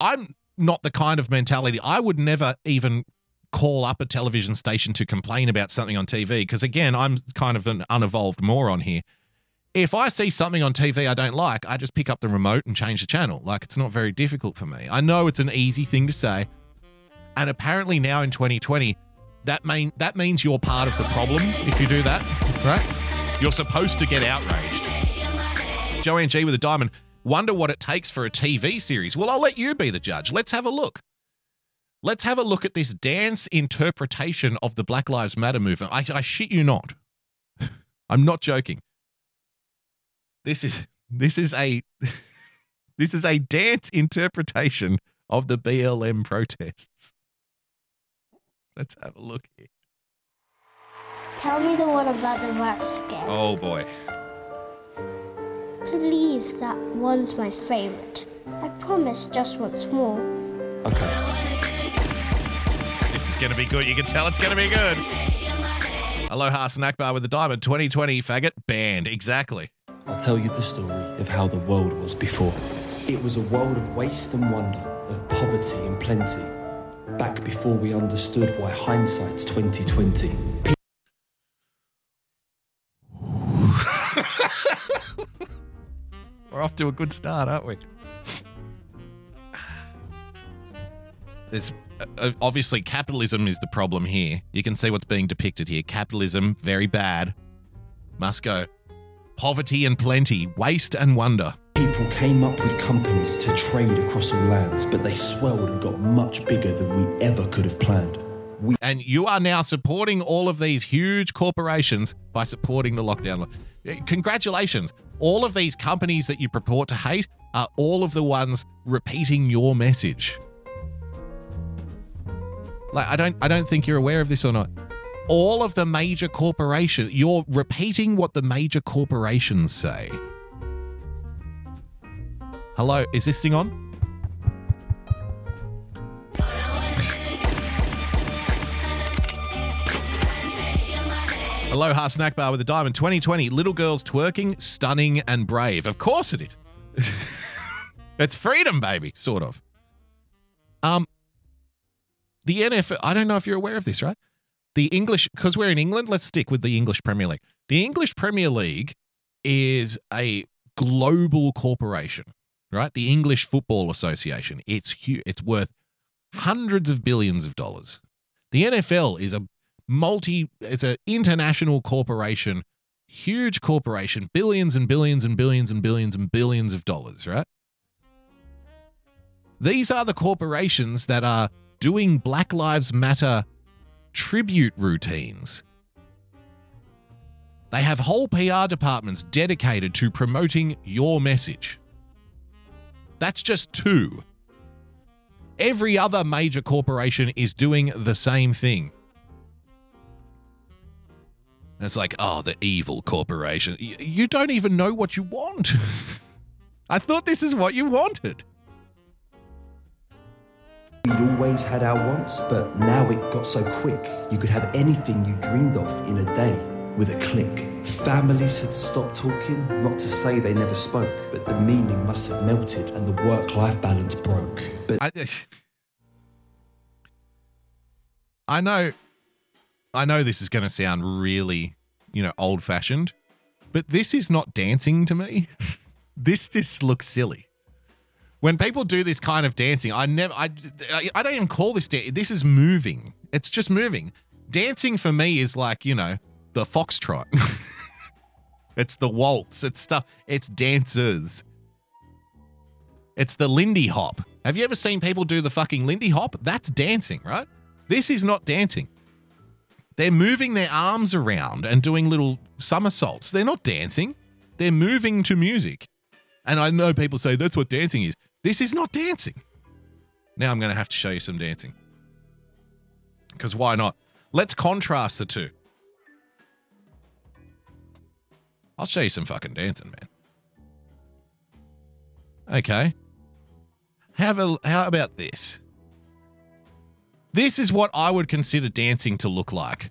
I'm not the kind of mentality I would never even call up a television station to complain about something on TV because again I'm kind of an unevolved moron here if I see something on TV I don't like, I just pick up the remote and change the channel. Like it's not very difficult for me. I know it's an easy thing to say. And apparently now in 2020, that mean that means you're part of the problem if you do that, right? You're supposed to get outraged. Joanne G with a diamond. Wonder what it takes for a TV series. Well, I'll let you be the judge. Let's have a look. Let's have a look at this dance interpretation of the Black Lives Matter movement. I, I shit you not. I'm not joking. This is this is a this is a dance interpretation of the BLM protests. Let's have a look here. Tell me the one about the raps again. Oh boy. Please, that one's my favorite. I promise just once more. Okay. This is gonna be good. You can tell it's gonna be good. Aloha Snack Bar with the Diamond 2020 faggot band. Exactly. I'll tell you the story of how the world was before. It was a world of waste and wonder, of poverty and plenty. Back before we understood why hindsight's 2020. We're off to a good start, aren't we? There's uh, obviously capitalism is the problem here. You can see what's being depicted here. Capitalism, very bad. Must go poverty and plenty, waste and wonder. People came up with companies to trade across all lands, but they swelled and got much bigger than we ever could have planned. We- and you are now supporting all of these huge corporations by supporting the lockdown. Eh, Congratulations. All of these companies that you purport to hate are all of the ones repeating your message. Like I don't I don't think you're aware of this or not. All of the major corporations, you're repeating what the major corporations say. Hello, is this thing on? Aloha Snack Bar with a diamond 2020. Little girls twerking, stunning, and brave. Of course it is. it's freedom, baby, sort of. Um, the NFL, I don't know if you're aware of this, right? The English, because we're in England, let's stick with the English Premier League. The English Premier League is a global corporation, right? The English Football Association. It's huge. It's worth hundreds of billions of dollars. The NFL is a multi it's an international corporation, huge corporation, billions and billions and billions and billions and billions of dollars, right? These are the corporations that are doing Black Lives Matter tribute routines. They have whole PR departments dedicated to promoting your message. That's just two. Every other major corporation is doing the same thing. And it's like, oh, the evil corporation. You don't even know what you want. I thought this is what you wanted. We'd always had our wants, but now it got so quick. You could have anything you dreamed of in a day with a click. Families had stopped talking, not to say they never spoke, but the meaning must have melted and the work life balance broke. But I, I know, I know this is going to sound really, you know, old fashioned, but this is not dancing to me. this just looks silly. When people do this kind of dancing, I never, I, I don't even call this dance. This is moving. It's just moving. Dancing for me is like, you know, the foxtrot. it's the waltz. It's stuff. It's dancers. It's the Lindy Hop. Have you ever seen people do the fucking Lindy Hop? That's dancing, right? This is not dancing. They're moving their arms around and doing little somersaults. They're not dancing. They're moving to music. And I know people say that's what dancing is. This is not dancing. Now I'm going to have to show you some dancing. Because why not? Let's contrast the two. I'll show you some fucking dancing, man. Okay. Have a, how about this? This is what I would consider dancing to look like.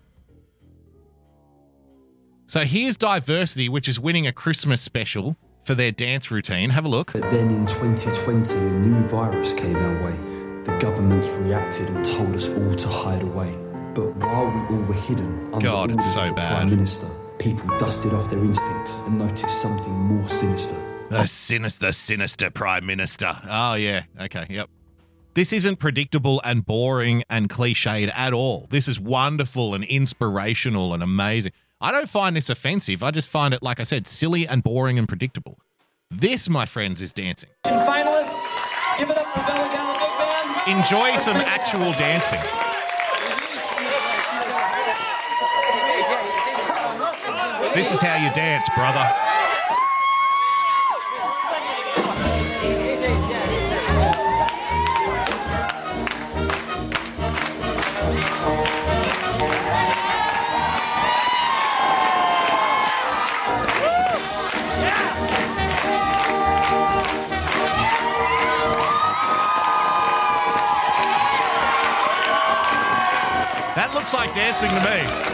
So here's Diversity, which is winning a Christmas special for their dance routine. Have a look. But then in 2020, a new virus came our way. The government reacted and told us all to hide away. But while we all were hidden under God, it's orders so of the bad. Prime Minister, people dusted off their instincts and noticed something more sinister. The sinister, sinister prime minister. Oh, yeah. Okay. Yep. This isn't predictable and boring and cliched at all. This is wonderful and inspirational and amazing. I don't find this offensive. I just find it, like I said, silly and boring and predictable. This, my friends, is dancing. Finalists, give it up for Bella Gala Big Band. Enjoy some actual dancing. This is how you dance, brother. Looks like dancing to me.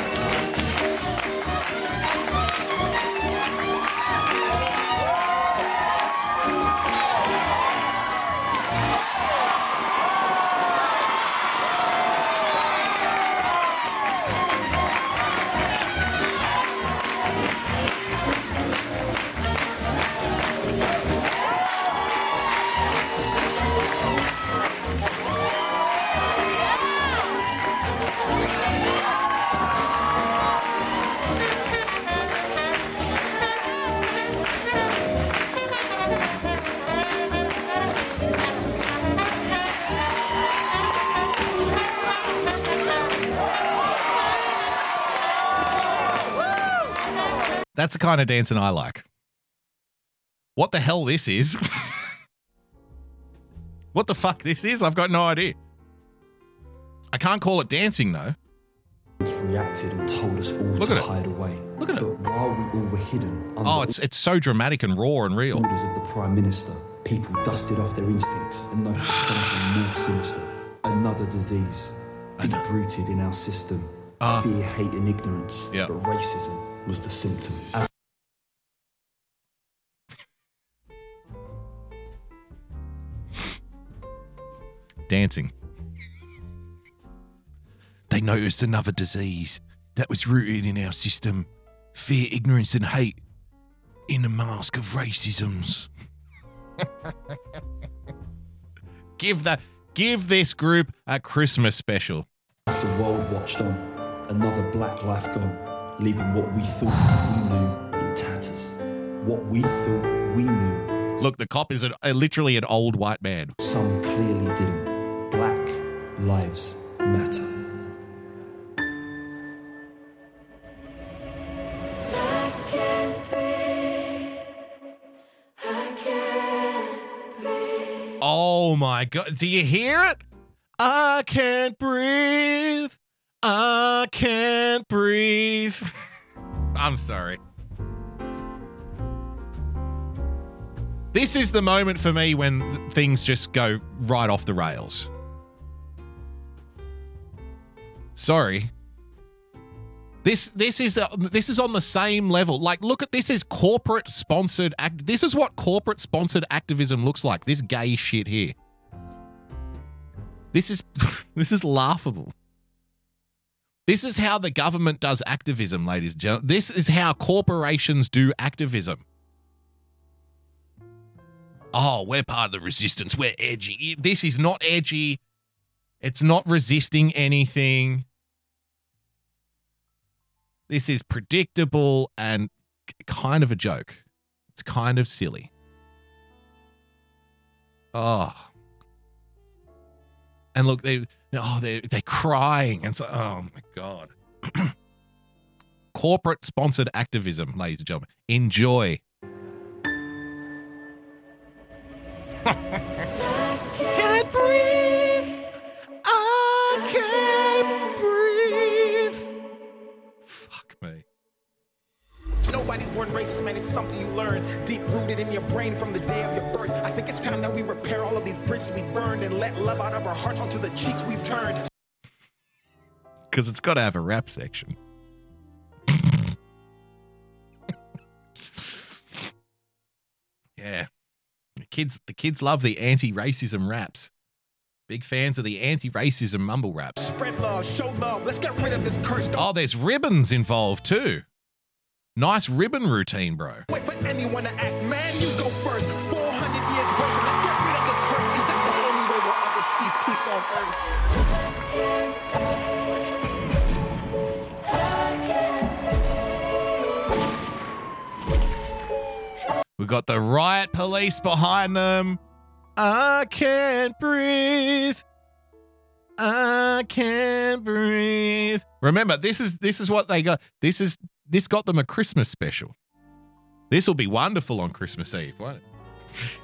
That's the kind of dancing I like. What the hell this is? what the fuck this is? I've got no idea. I can't call it dancing though. reacted and told us all Look to at it. hide away. Look at it. But while we all were hidden under Oh, it's it's so dramatic and raw and real. orders of the Prime Minister, people dusted off their instincts and noticed something more sinister. Another disease, deep rooted in our system. Ah. Fear, hate, and ignorance. Yeah. But racism was the symptom. As Dancing. They noticed another disease that was rooted in our system. Fear, ignorance, and hate in the mask of racisms. give the give this group a Christmas special. As the world watched on, another black life gone, leaving what we thought we knew in tatters. What we thought we knew, Look, the cop is an, uh, literally an old white man. some clearly didn't. Black lives matter. Oh my god. Do you hear it? I can't breathe. I can't breathe. I'm sorry. This is the moment for me when things just go right off the rails. Sorry. This this is uh, this is on the same level. Like look at this is corporate sponsored act this is what corporate sponsored activism looks like. This gay shit here. This is this is laughable. This is how the government does activism, ladies and gentlemen. This is how corporations do activism. Oh, we're part of the resistance. We're edgy. This is not edgy. It's not resisting anything. This is predictable and kind of a joke. It's kind of silly. Oh. And look, they oh they they're crying and so oh my god. Corporate sponsored activism, ladies and gentlemen. Enjoy. something you learn. Deep rooted in your brain from the day of your birth. I think it's time that we repair all of these bridges we burned and let love out of our hearts onto the cheeks we've turned. Because it's got to have a rap section. yeah. The kids the kids love the anti-racism raps. Big fans of the anti-racism mumble raps. Spread love, show love. Let's get rid of this curse. Oh, there's ribbons involved too. Nice ribbon routine, bro. wait for anyone to act. Man, you go first. 400 years wasted. Let's get rid of this hurt, because that's the only way we'll ever see peace on earth. We got the riot police behind them. I can't breathe. I can't breathe. Remember, this is this is what they got. This is this got them a Christmas special. This will be wonderful on Christmas Eve, won't it?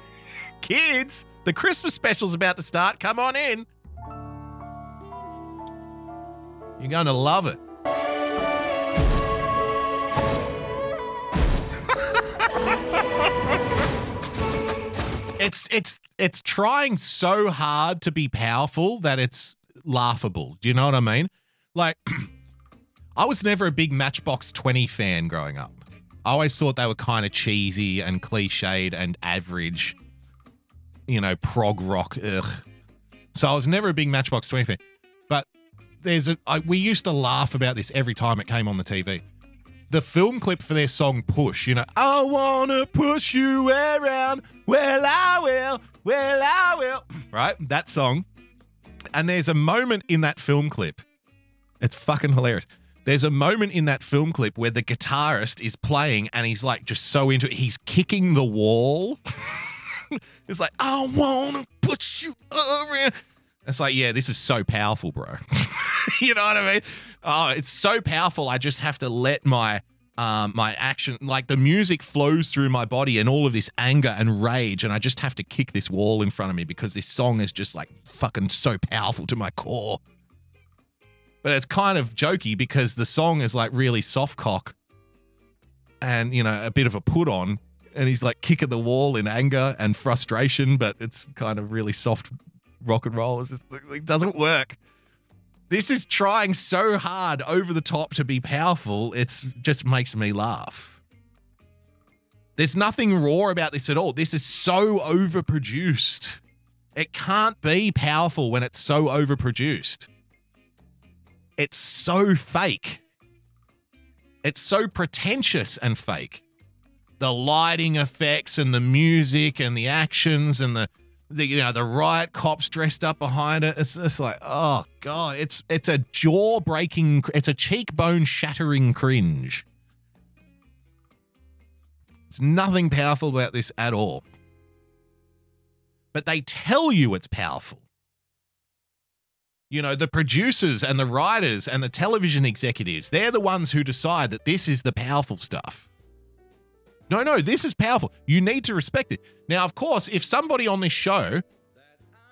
Kids, the Christmas special's about to start. Come on in. You're going to love it. it's it's it's trying so hard to be powerful that it's laughable. Do you know what I mean? Like I was never a big Matchbox 20 fan growing up. I always thought they were kind of cheesy and cliched and average, you know, prog rock. Ugh. So I was never a big Matchbox 20 fan. But there's a I, we used to laugh about this every time it came on the TV. The film clip for their song Push, you know, I wanna push you around. Well, I will. Well, I will. Right? That song. And there's a moment in that film clip. It's fucking hilarious. There's a moment in that film clip where the guitarist is playing and he's like just so into it. He's kicking the wall. it's like, I wanna put you around. It's like, yeah, this is so powerful, bro. you know what I mean? Oh, it's so powerful. I just have to let my um, my action, like the music flows through my body and all of this anger and rage, and I just have to kick this wall in front of me because this song is just like fucking so powerful to my core. But it's kind of jokey because the song is like really soft cock and, you know, a bit of a put on. And he's like kicking the wall in anger and frustration, but it's kind of really soft rock and roll. Just, it doesn't work. This is trying so hard over the top to be powerful. It's just makes me laugh. There's nothing raw about this at all. This is so overproduced. It can't be powerful when it's so overproduced. It's so fake. It's so pretentious and fake. The lighting effects and the music and the actions and the the you know the riot cops dressed up behind it. It's just like oh god, it's it's a jaw breaking, it's a cheekbone shattering cringe. There's nothing powerful about this at all. But they tell you it's powerful. You know, the producers and the writers and the television executives, they're the ones who decide that this is the powerful stuff. No, no, this is powerful. You need to respect it. Now, of course, if somebody on this show,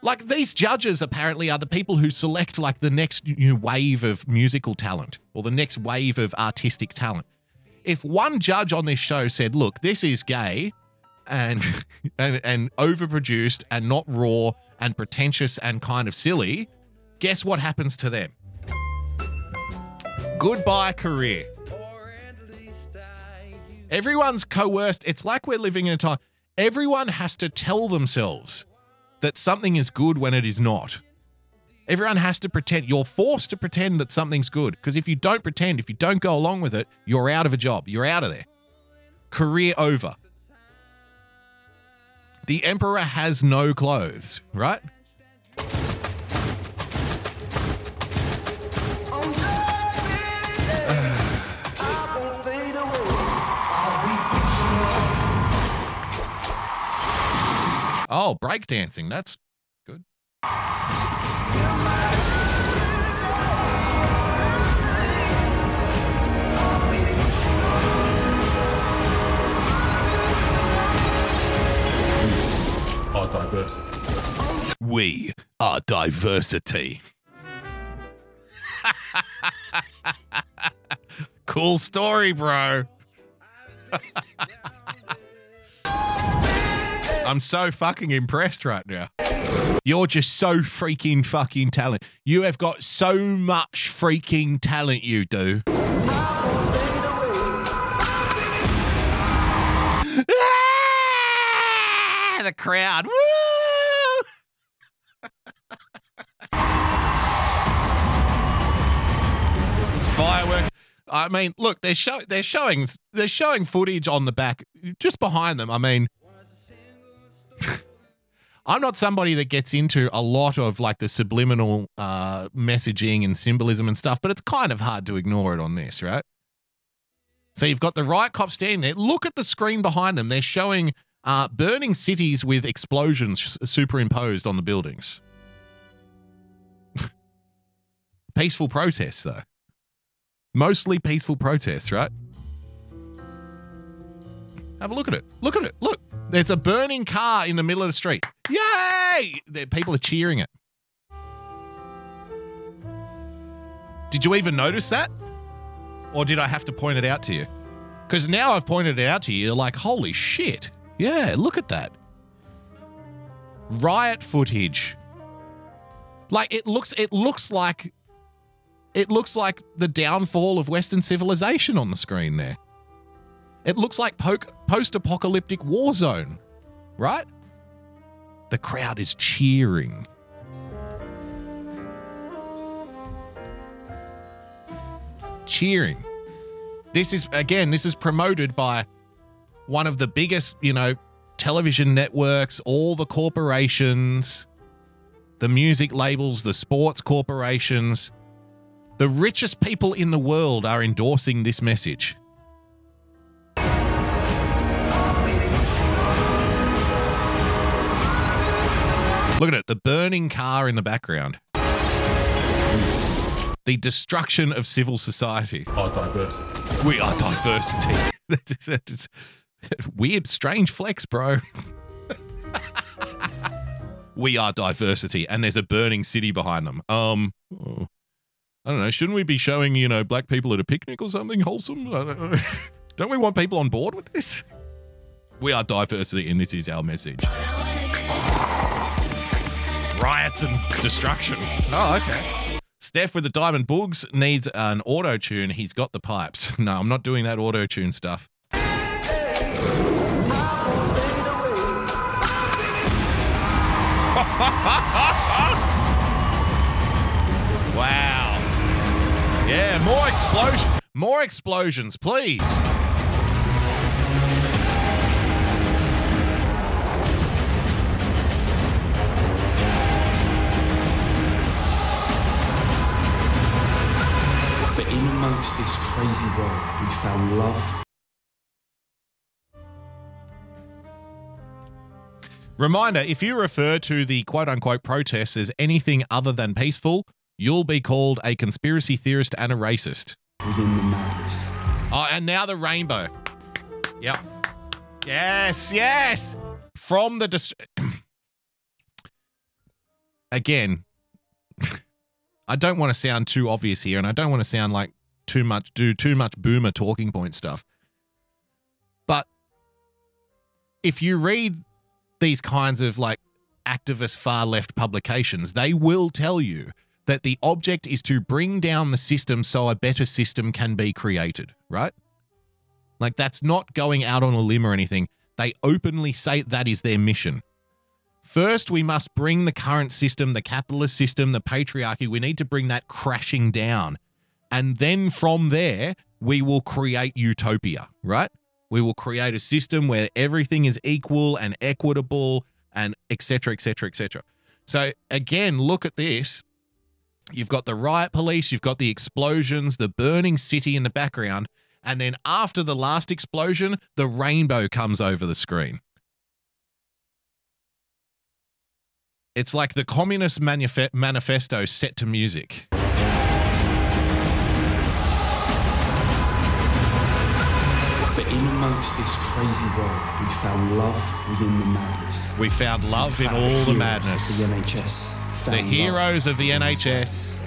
like these judges apparently are the people who select like the next new wave of musical talent or the next wave of artistic talent. If one judge on this show said, "Look, this is gay and and, and overproduced and not raw and pretentious and kind of silly," guess what happens to them? Goodbye career. Everyone's coerced. It's like we're living in a time. Everyone has to tell themselves that something is good when it is not. Everyone has to pretend. You're forced to pretend that something's good because if you don't pretend, if you don't go along with it, you're out of a job. You're out of there. Career over. The emperor has no clothes, right? Oh, break dancing. That's good. Our diversity. We are diversity. cool story, bro. I'm so fucking impressed right now. You're just so freaking fucking talent. You have got so much freaking talent, you do. Ah, the crowd. Woo! it's fireworks. I mean, look, they're show they're showing they're showing footage on the back just behind them. I mean, I'm not somebody that gets into a lot of like the subliminal uh, messaging and symbolism and stuff, but it's kind of hard to ignore it on this, right? So you've got the riot cops standing there. Look at the screen behind them. They're showing uh, burning cities with explosions superimposed on the buildings. peaceful protests, though. Mostly peaceful protests, right? Have a look at it. Look at it. Look. There's a burning car in the middle of the street. Yay! The people are cheering it. Did you even notice that? Or did I have to point it out to you? Because now I've pointed it out to you, you're like, holy shit. Yeah, look at that. Riot footage. Like it looks it looks like it looks like the downfall of Western civilization on the screen there. It looks like po- post apocalyptic war zone, right? The crowd is cheering. Cheering. This is, again, this is promoted by one of the biggest, you know, television networks, all the corporations, the music labels, the sports corporations. The richest people in the world are endorsing this message. Look at it, the burning car in the background. the destruction of civil society. Our diversity. We are diversity. That's- that's- Weird, strange flex, bro. we are diversity, and there's a burning city behind them. Um, oh, I don't know. Shouldn't we be showing you know black people at a picnic or something wholesome? I don't, know. don't we want people on board with this? We are diversity, and this is our message. Riots and destruction. Oh, okay. Steph with the diamond boogs needs an auto tune. He's got the pipes. No, I'm not doing that auto tune stuff. wow. Yeah, more explosion. More explosions, please. This crazy world, we found love. Reminder if you refer to the quote unquote protests as anything other than peaceful, you'll be called a conspiracy theorist and a racist. Within the madness. Oh, and now the rainbow. Yep. Yes, yes. From the dis- again, I don't want to sound too obvious here, and I don't want to sound like too much do too much boomer talking point stuff. But if you read these kinds of like activist far left publications, they will tell you that the object is to bring down the system so a better system can be created, right? Like that's not going out on a limb or anything. They openly say that is their mission. First, we must bring the current system, the capitalist system, the patriarchy, we need to bring that crashing down. And then from there, we will create utopia, right? We will create a system where everything is equal and equitable and etc. etc. etc. So again, look at this. You've got the riot police, you've got the explosions, the burning city in the background, and then after the last explosion, the rainbow comes over the screen. It's like the Communist Manif- Manifesto set to music. But in amongst this crazy world, we found love within the madness. We found love in Found all the heroes madness. The NHS. The heroes of the NHS.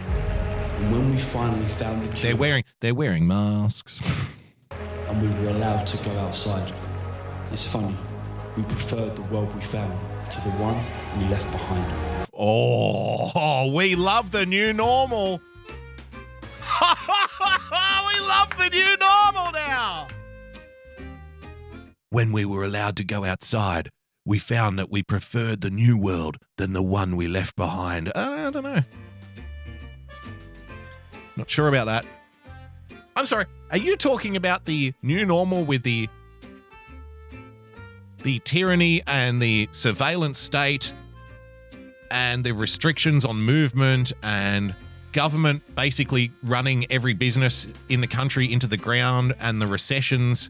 And when we finally found the They're wearing they're wearing masks. and we were allowed to go outside. It's funny, we preferred the world we found to the one we left behind. Oh, we love the new normal. we love the new normal now. When we were allowed to go outside, we found that we preferred the new world than the one we left behind. Uh, I don't know. Not sure about that. I'm sorry. Are you talking about the new normal with the the tyranny and the surveillance state and the restrictions on movement and government basically running every business in the country into the ground and the recessions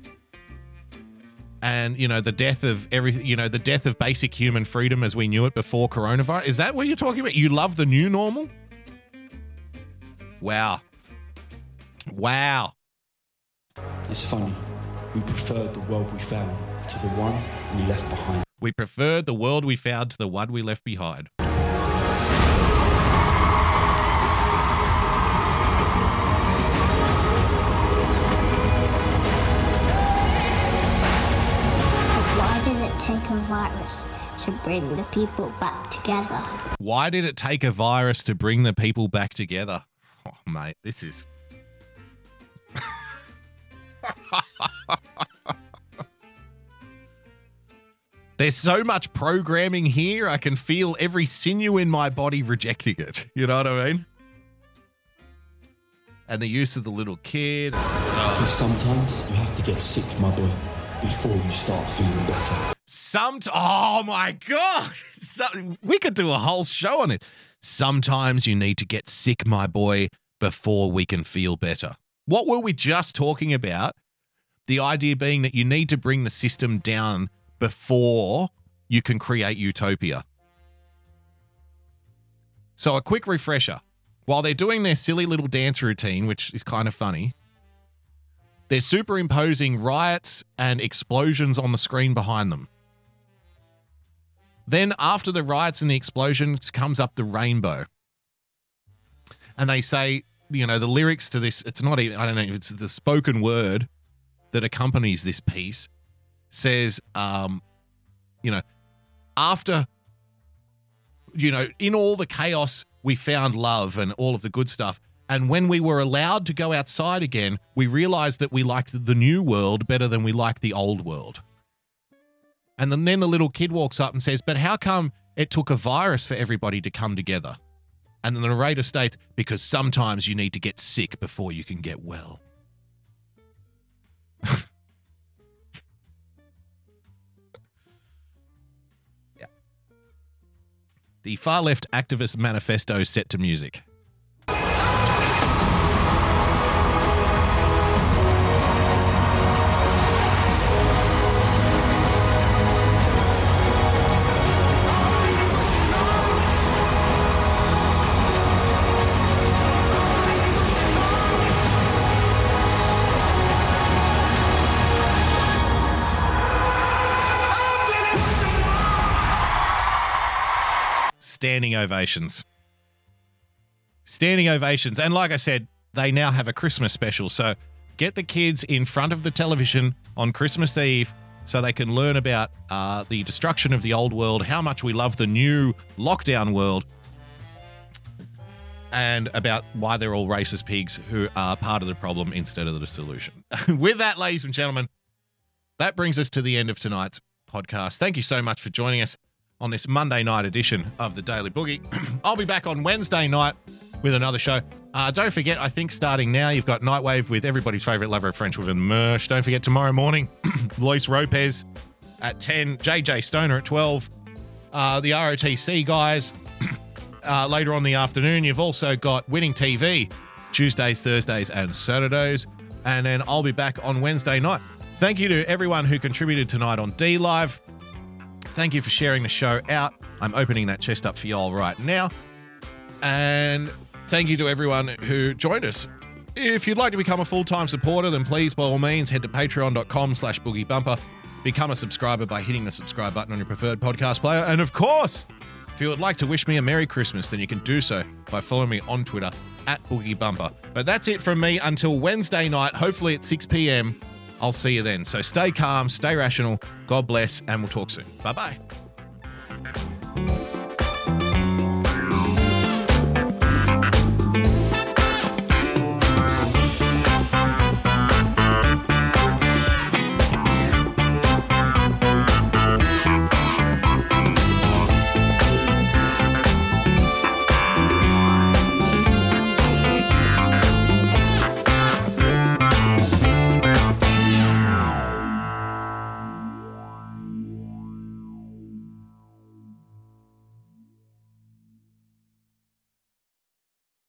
and you know the death of everything you know the death of basic human freedom as we knew it before coronavirus. Is that what you're talking about? You love the new normal? Wow. Wow. It's funny, we preferred the world we found to the one we left behind. we preferred the world we found to the one we left behind virus to bring the people back together? Why did it take a virus to bring the people back together? Oh, mate, this is. There's so much programming here, I can feel every sinew in my body rejecting it. You know what I mean? And the use of the little kid. Because sometimes you have to get sick, my boy, before you start feeling better. Some oh my god, we could do a whole show on it. Sometimes you need to get sick, my boy, before we can feel better. What were we just talking about? The idea being that you need to bring the system down before you can create utopia. So, a quick refresher while they're doing their silly little dance routine, which is kind of funny, they're superimposing riots and explosions on the screen behind them. Then, after the riots and the explosions, comes up the rainbow. And they say, you know, the lyrics to this, it's not even, I don't know, if it's the spoken word that accompanies this piece says, um, you know, after, you know, in all the chaos, we found love and all of the good stuff. And when we were allowed to go outside again, we realized that we liked the new world better than we liked the old world. And then, the little kid walks up and says, But how come it took a virus for everybody to come together? And the narrator states, Because sometimes you need to get sick before you can get well. yeah. The far left activist manifesto set to music. Standing ovations. Standing ovations. And like I said, they now have a Christmas special. So get the kids in front of the television on Christmas Eve so they can learn about uh, the destruction of the old world, how much we love the new lockdown world, and about why they're all racist pigs who are part of the problem instead of the solution. With that, ladies and gentlemen, that brings us to the end of tonight's podcast. Thank you so much for joining us on this Monday night edition of the Daily Boogie. I'll be back on Wednesday night with another show. Uh, don't forget, I think starting now, you've got Nightwave with everybody's favorite lover of French with Mersh. Don't forget, tomorrow morning, Luis Ropez at 10, JJ Stoner at 12, uh, the ROTC guys uh, later on the afternoon. You've also got Winning TV Tuesdays, Thursdays, and Saturdays. And then I'll be back on Wednesday night. Thank you to everyone who contributed tonight on DLive. Thank you for sharing the show out. I'm opening that chest up for y'all right now. And thank you to everyone who joined us. If you'd like to become a full-time supporter, then please, by all means, head to patreon.com slash boogiebumper. Become a subscriber by hitting the subscribe button on your preferred podcast player. And of course, if you would like to wish me a Merry Christmas, then you can do so by following me on Twitter at boogiebumper. But that's it from me until Wednesday night, hopefully at 6 p.m. I'll see you then. So stay calm, stay rational. God bless, and we'll talk soon. Bye bye.